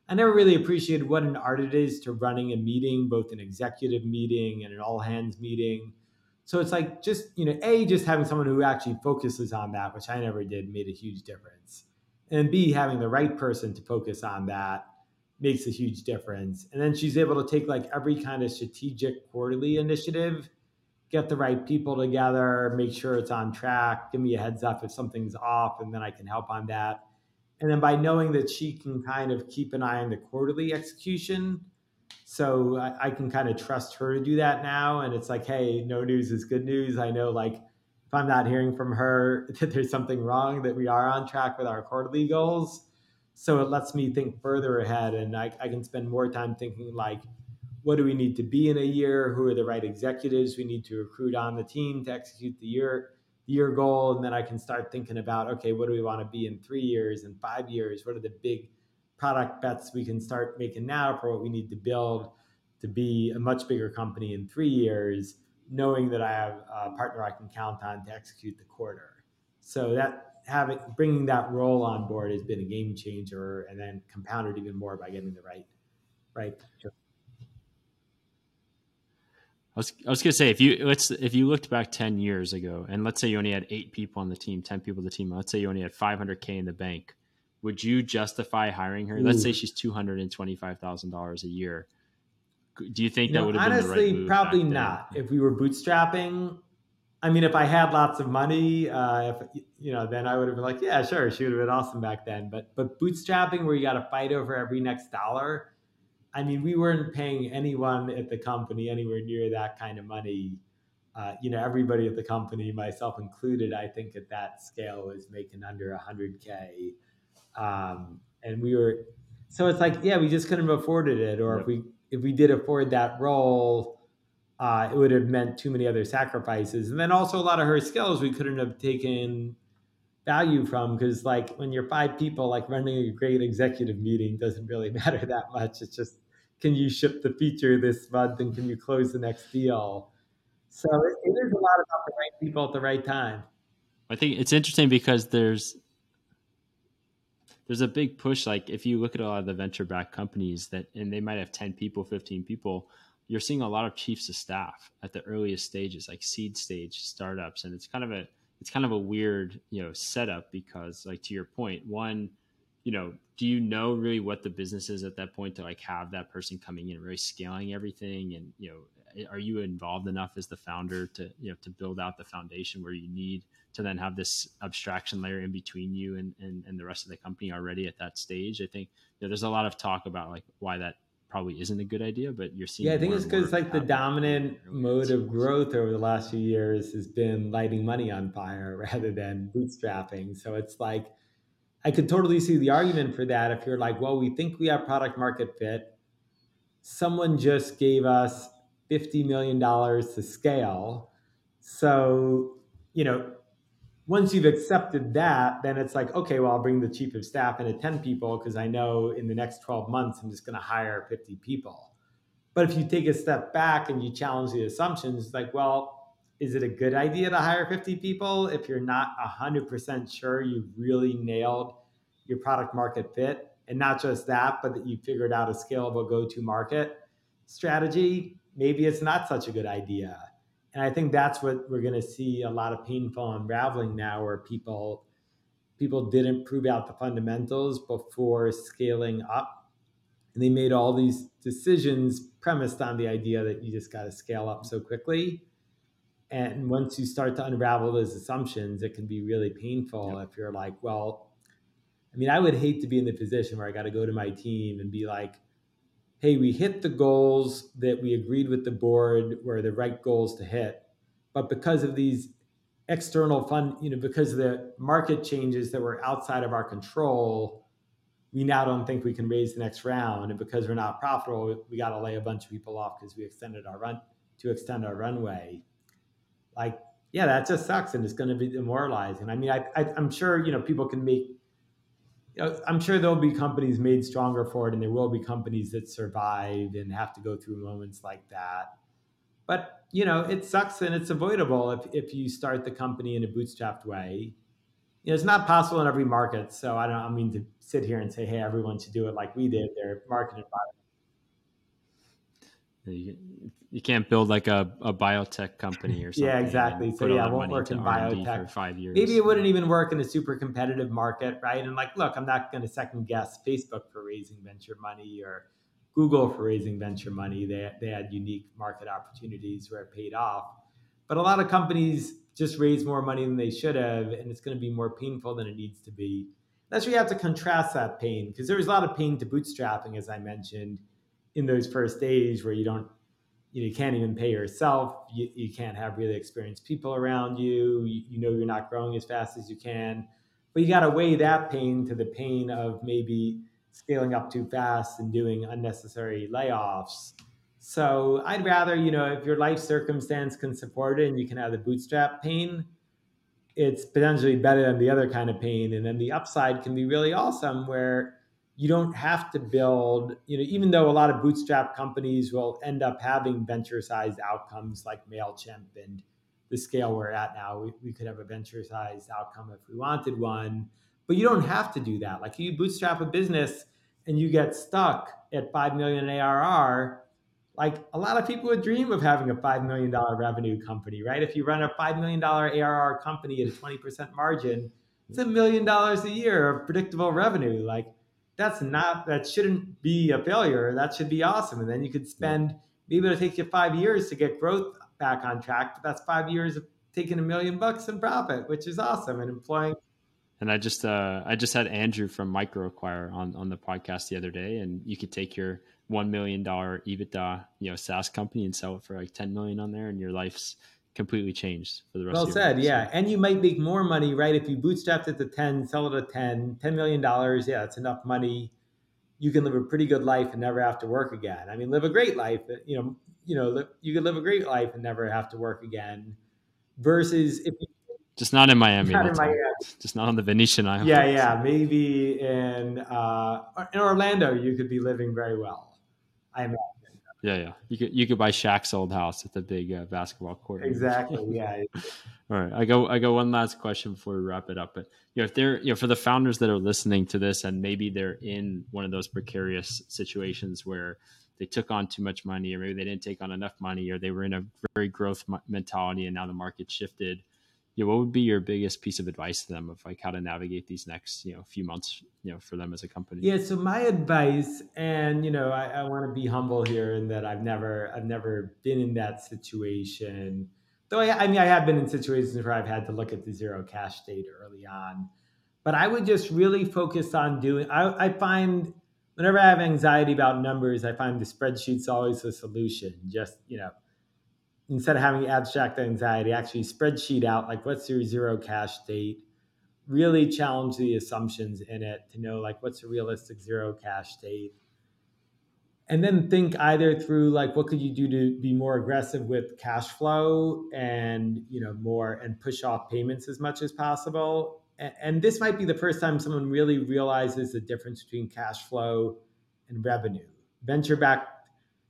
Speaker 2: I never really appreciated what an art it is to running a meeting, both an executive meeting and an all hands meeting. So it's like just, you know, A, just having someone who actually focuses on that, which I never did, made a huge difference. And B, having the right person to focus on that makes a huge difference. And then she's able to take like every kind of strategic quarterly initiative, get the right people together, make sure it's on track, give me a heads up if something's off, and then I can help on that and then by knowing that she can kind of keep an eye on the quarterly execution so I, I, can kind of trust her to do that now. And it's like hey no news is good news. I know like if i'm not hearing from her (laughs) that there's something wrong that we are on track with our quarterly goals. So it lets me think further ahead and i, I can spend more time thinking like what do we need to be in a year? Who are the right executives we need to recruit on the team to execute the year year goal and then i can start thinking about okay what do we want to be in three years and five years? What are the big product bets we can start making now for what we need to build to be a much bigger company in three years knowing that i have a partner i can count on to execute the quarter? So that having bringing that role on board has been a game changer and then compounded even more by getting the right right
Speaker 1: was, I was gonna say if you let's if you looked back ten years ago and let's say you only had eight people on the team, ten people on the team. Let's say you only had five hundred k in the bank. Would you justify hiring her? Ooh. Let's say she's two hundred and twenty five thousand dollars a year. Do you think
Speaker 2: you
Speaker 1: that would have
Speaker 2: honestly,
Speaker 1: right?
Speaker 2: Probably not. If we were bootstrapping, I mean, if I had lots of money, uh, if you know, then I would have been like, yeah, sure, she would have been awesome back then. But but bootstrapping, where you got to fight over every next dollar, I mean, we weren't paying anyone at the company anywhere near that kind of money. Uh, you know, everybody at the company, myself included, I think at that scale was making under 100K. Um, and we were, so it's like, yeah, we just couldn't have afforded it. Or yep. if we, if we did afford that role, uh, it would have meant too many other sacrifices. And then also a lot of her skills we couldn't have taken value from because like when you're five people like running a great executive meeting doesn't really (laughs) matter that much it's just can you ship the feature this month and can you close the next deal? So it, is a lot about the right people at the right time.
Speaker 1: I think it's interesting because there's there's a big push like if you look at a lot of the venture backed companies that and they might have 10 people 15 people you're seeing a lot of chiefs of staff at the earliest stages like seed stage startups. And it's kind of a it's kind of a weird you know setup because like to your point one you know do you know really what the business is at that point to like have that person coming in and really scaling everything and you know eh, are you involved enough as the founder to you know to build out the foundation where you need to then have this abstraction layer in between you and, and, and the rest of the company already at that stage i think you know, there's a lot of talk about like why that probably isn't a good idea, but you're seeing.
Speaker 2: Yeah, I think it's because like the dominant mode of growth over the last few years has been lighting money on fire (laughs) rather than bootstrapping. So it's like I could totally see the argument for that if you're like, well, we think we have product market fit. Someone just gave us $50 million to scale. So, you know, once you've accepted that, then it's like, okay, well, I'll bring the chief of staff and 10 people because I know in the next 12 months, I'm just going to hire 50 people. But if you take a step back and you challenge the assumptions, like, well, is it a good idea to hire 50 people if you're not 100% sure you've really nailed your product market fit? And not just that, but that you figured out a scalable go to market strategy? Maybe it's not such a good idea and I think that's what we're going to see a lot of painful unraveling now, where people people didn't prove out the fundamentals before scaling up, and they made all these decisions premised on the idea that you just got to scale up so quickly. And once you start to unravel those assumptions, it can be really painful yep. if you're like, well, I mean, I would hate to be in the position where I got to go to my team and be like, hey, we hit the goals that we agreed with the board were the right goals to hit. But because of these external fund, you know, because of the market changes that were outside of our control, we now don't think we can raise the next round. And because we're not profitable, we got to lay a bunch of people off because we extended our run to extend our runway. Like, yeah, that just sucks and it's going to be demoralizing. I mean, I, I, I'm sure, you know, people can make I'm sure there'll be companies made stronger for it, and there will be companies that survive and have to go through moments like that. But you know, it sucks and it's avoidable if if you start the company in a bootstrapped way. You know, it's not possible in every market. So I don't I mean to sit here and say, hey, everyone should do it like we did. Their market environment
Speaker 1: you, can't build like a, a biotech company or something.
Speaker 2: yeah, exactly. So yeah, it won't work in biotech for five years. Maybe it wouldn't even work in a super competitive market, right? And like, look, I'm not going to second guess Facebook for raising venture money or Google for raising venture money. They they had unique market opportunities where it paid off. But a lot of companies just raise more money than they should have, and it's going to be more painful than it needs to be. That's where you have to contrast that pain because there was a lot of pain to bootstrapping, as I mentioned in those first days where you don't you, know, you can't even pay yourself. You, you can't have really experienced people around you. you you know you're not growing as fast as you can. But you got to weigh that pain to the pain of maybe scaling up too fast and doing unnecessary layoffs. So i'd rather you know if your life circumstance can support it and you can have the bootstrap pain it's potentially better than the other kind of pain. And then the upside can be really awesome where you don't have to build, you know, even though a lot of bootstrap companies will end up having venture sized outcomes like MailChimp and the scale we're at now, we, we could have a venture sized outcome if we wanted one. But you don't have to do that. Like you bootstrap a business and you get stuck at 5 million ARR, like a lot of people would dream of having a $5 million revenue company, right? If you run a $5 million ARR company at a 20% margin, it's a million dollars a year of predictable revenue. Like that's not that shouldn't be a failure. That should be awesome. And then you could spend maybe it'll take you five years to get growth back on track, but that's five years of taking a million bucks in profit, which is awesome and employing.
Speaker 1: And I just uh, I just had Andrew from MicroAcquire on on the podcast the other day, and you could take your one million dollar EBITDA, you know, SaaS company and sell it for like ten million on there, and your life's completely changed for the rest
Speaker 2: well said life, yeah so. and you might make more money right if you bootstrapped it to 10 sell it at 10 10 million dollars yeah it's enough money you can live a pretty good life and never have to work again i mean live a great life you know you know you could live a great life and never have to work again versus if you
Speaker 1: Just not in Miami.
Speaker 2: Not in. Miami.
Speaker 1: Just not on the Venetian Island.
Speaker 2: Yeah, yeah. Maybe in uh, in Orlando, you could be living very well. I imagine.
Speaker 1: Yeah, yeah. You could you could buy Shaq's old house at the big uh, basketball court.
Speaker 2: Exactly. Yeah. (laughs)
Speaker 1: All right, I go. I go. One last question before we wrap it up. But you know, if they're you know, for the founders that are listening to this, and maybe they're in one of those precarious situations where they took on too much money, or maybe they didn't take on enough money, or they were in a very growth mentality, and now the market shifted. You know, what would be your biggest piece of advice to them of like how to navigate these next you know few months, you know, for them as a company?
Speaker 2: Yeah. So my advice, and you know, I, I want to be humble here in that I've never, I've never been in that situation though I, I mean, I have been in situations where I've had to look at the zero cash date early on, but I would just really focus on doing. I, I find whenever I have anxiety about numbers, I find the spreadsheet's always a solution. Just you know, instead of having abstract anxiety, actually spreadsheet out like what's your zero cash date. Really challenge the assumptions in it to know like what's a realistic zero cash date and then think either through like what could you do to be more aggressive with cash flow and you know more and push off payments as much as possible and, and this might be the first time someone really realizes the difference between cash flow and revenue venture backed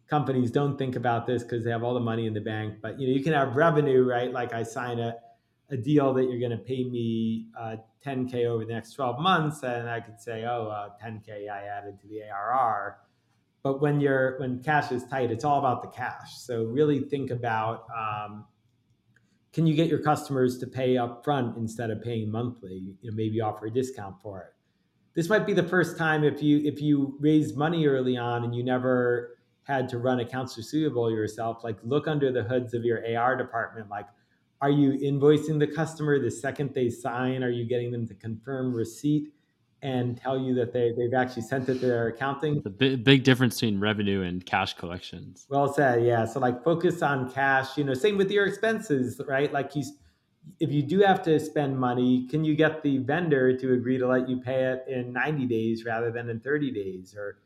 Speaker 2: companies don't think about this because they have all the money in the bank but you know you can have revenue right like i sign a, a deal that you're going to pay me uh, 10k over the next 12 months and i could say oh uh, 10k i added to the arr but when you're when cash is tight, it's all about the cash. So really think about um, can you get your customers to pay up front instead of paying monthly? You know, maybe offer a discount for it. This might be the first time if you if you raise money early on and you never had to run accounts receivable yourself, like look under the hoods of your AR department. Like, are you invoicing the customer the second they sign? Are you getting them to confirm receipt? and tell you that they, they've actually sent it to their accounting.
Speaker 1: The big, big difference between revenue and cash collections.
Speaker 2: Well said. Yeah. So like focus on cash, you know, same with your expenses, right? Like you, if you do have to spend money, can you get the vendor to agree to let you pay it in 90 days rather than in 30 days? Or,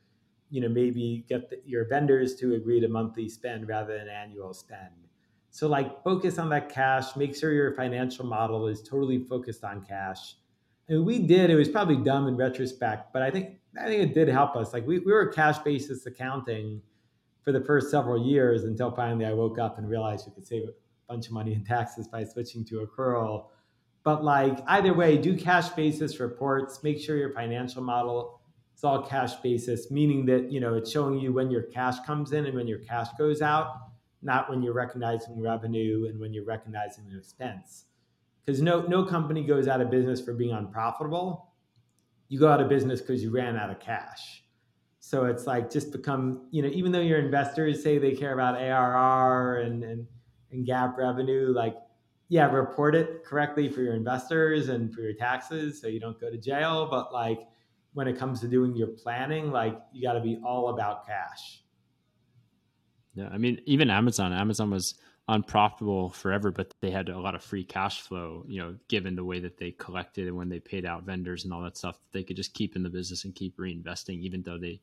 Speaker 2: you know, maybe get the, your vendors to agree to monthly spend rather than annual spend. So like focus on that cash, make sure your financial model is totally focused on cash and we did. It was probably dumb in retrospect, but I think I think it did help us. Like we, we were cash basis accounting for the first several years until finally I woke up and realized we could save a bunch of money in taxes by switching to accrual. But like either way, do cash basis reports. Make sure your financial model is all cash basis, meaning that you know it's showing you when your cash comes in and when your cash goes out, not when you're recognizing revenue and when you're recognizing an expense because no no company goes out of business for being unprofitable. You go out of business because you ran out of cash. So it's like just become you know even though your investors say they care about ARR and and and GAAP revenue, like yeah, report it correctly for your investors and for your taxes so you don't go to jail. But like when it comes to doing your planning, like you got to be all about cash.
Speaker 1: Yeah, I mean, even Amazon. Amazon was unprofitable forever, but they had a lot of free cash flow, you know, given the way that they collected and when they paid out vendors and all that stuff, they could just keep in the business and keep reinvesting, even though they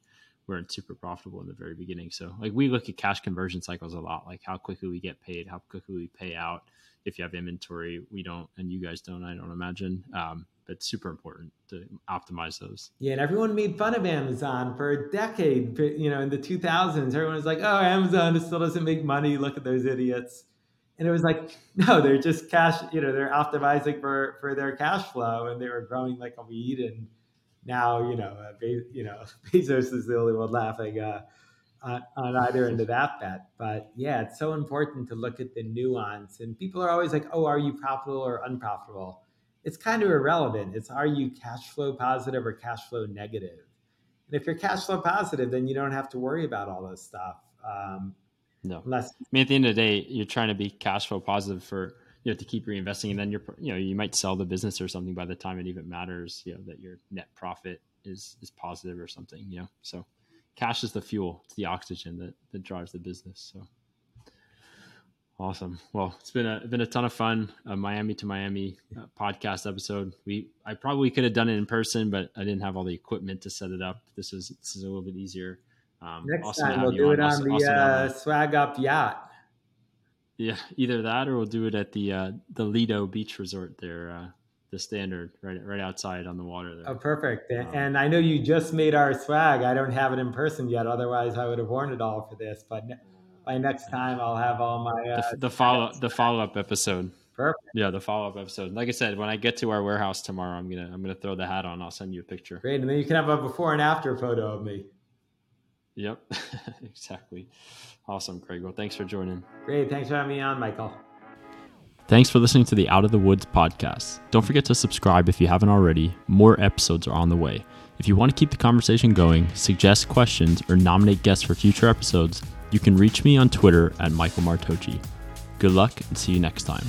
Speaker 1: weren't super profitable in the very beginning. So like we look at cash conversion cycles a lot, like how quickly we get paid, how quickly we pay out. If you have inventory, we don't, and you guys don't, I don't imagine. Um, but super important to optimize those.
Speaker 2: Yeah, and everyone made fun of Amazon for a decade. You know, in the 2000s, everyone was like, "Oh, Amazon still doesn't make money. Look at those idiots." And it was like, (laughs) no, they're just cash. You know, they're optimizing for for their cash flow, and they were growing like a weed. And now, you know, uh, Be- you know, (laughs) Bezos is the only one laughing. Uh, on either end of that bet. But yeah, it's so important to look at the nuance. And people are always like, oh, are you profitable or unprofitable? It's kind of irrelevant. It's are you cash flow positive or cash flow negative? And if you're cash flow positive, then you don't have to worry about all this stuff. Um,
Speaker 1: no, unless I mean at the end of the day, you're trying to be cash flow positive for you know to keep reinvesting, and then you're you know you might sell the business or something by the time it even matters. You know that your net profit is is positive or something. You know, so cash is the fuel, it's the oxygen that that drives the business. So Awesome. Well, it's been a been a ton of fun. A Miami to Miami uh, podcast episode. We I probably could have done it in person, but I didn't have all the equipment to set it up. This is this is a little bit easier.
Speaker 2: Um, Next awesome time we'll do it on awesome, the awesome uh, SwagUp yacht.
Speaker 1: Yeah, either that or we'll do it at the uh, the Lido Beach Resort there, uh, the standard right right outside on the water there.
Speaker 2: Oh, perfect. Um, and I know you just made our swag. I don't have it in person yet. Otherwise, I would have worn it all for this. But by next time, I'll have all my
Speaker 1: uh, the, the follow the follow up episode.
Speaker 2: Perfect.
Speaker 1: Yeah, the follow up episode. Like I said, when I get to our warehouse tomorrow, I'm gonna I'm gonna throw the hat on. I'll send you a picture.
Speaker 2: Great, and then you can have a before and after photo of me.
Speaker 1: Yep, (laughs) exactly. Awesome, Greg. Well, thanks for joining.
Speaker 2: Great. Thanks for having me on, Michael.
Speaker 1: Thanks for listening to the Out of the Woods podcast. Don't forget to subscribe if you haven't already. More episodes are on the way. If you want to keep the conversation going, suggest questions, or nominate guests for future episodes, you can reach me on Twitter at Michael Martocci. Good luck and see you next time.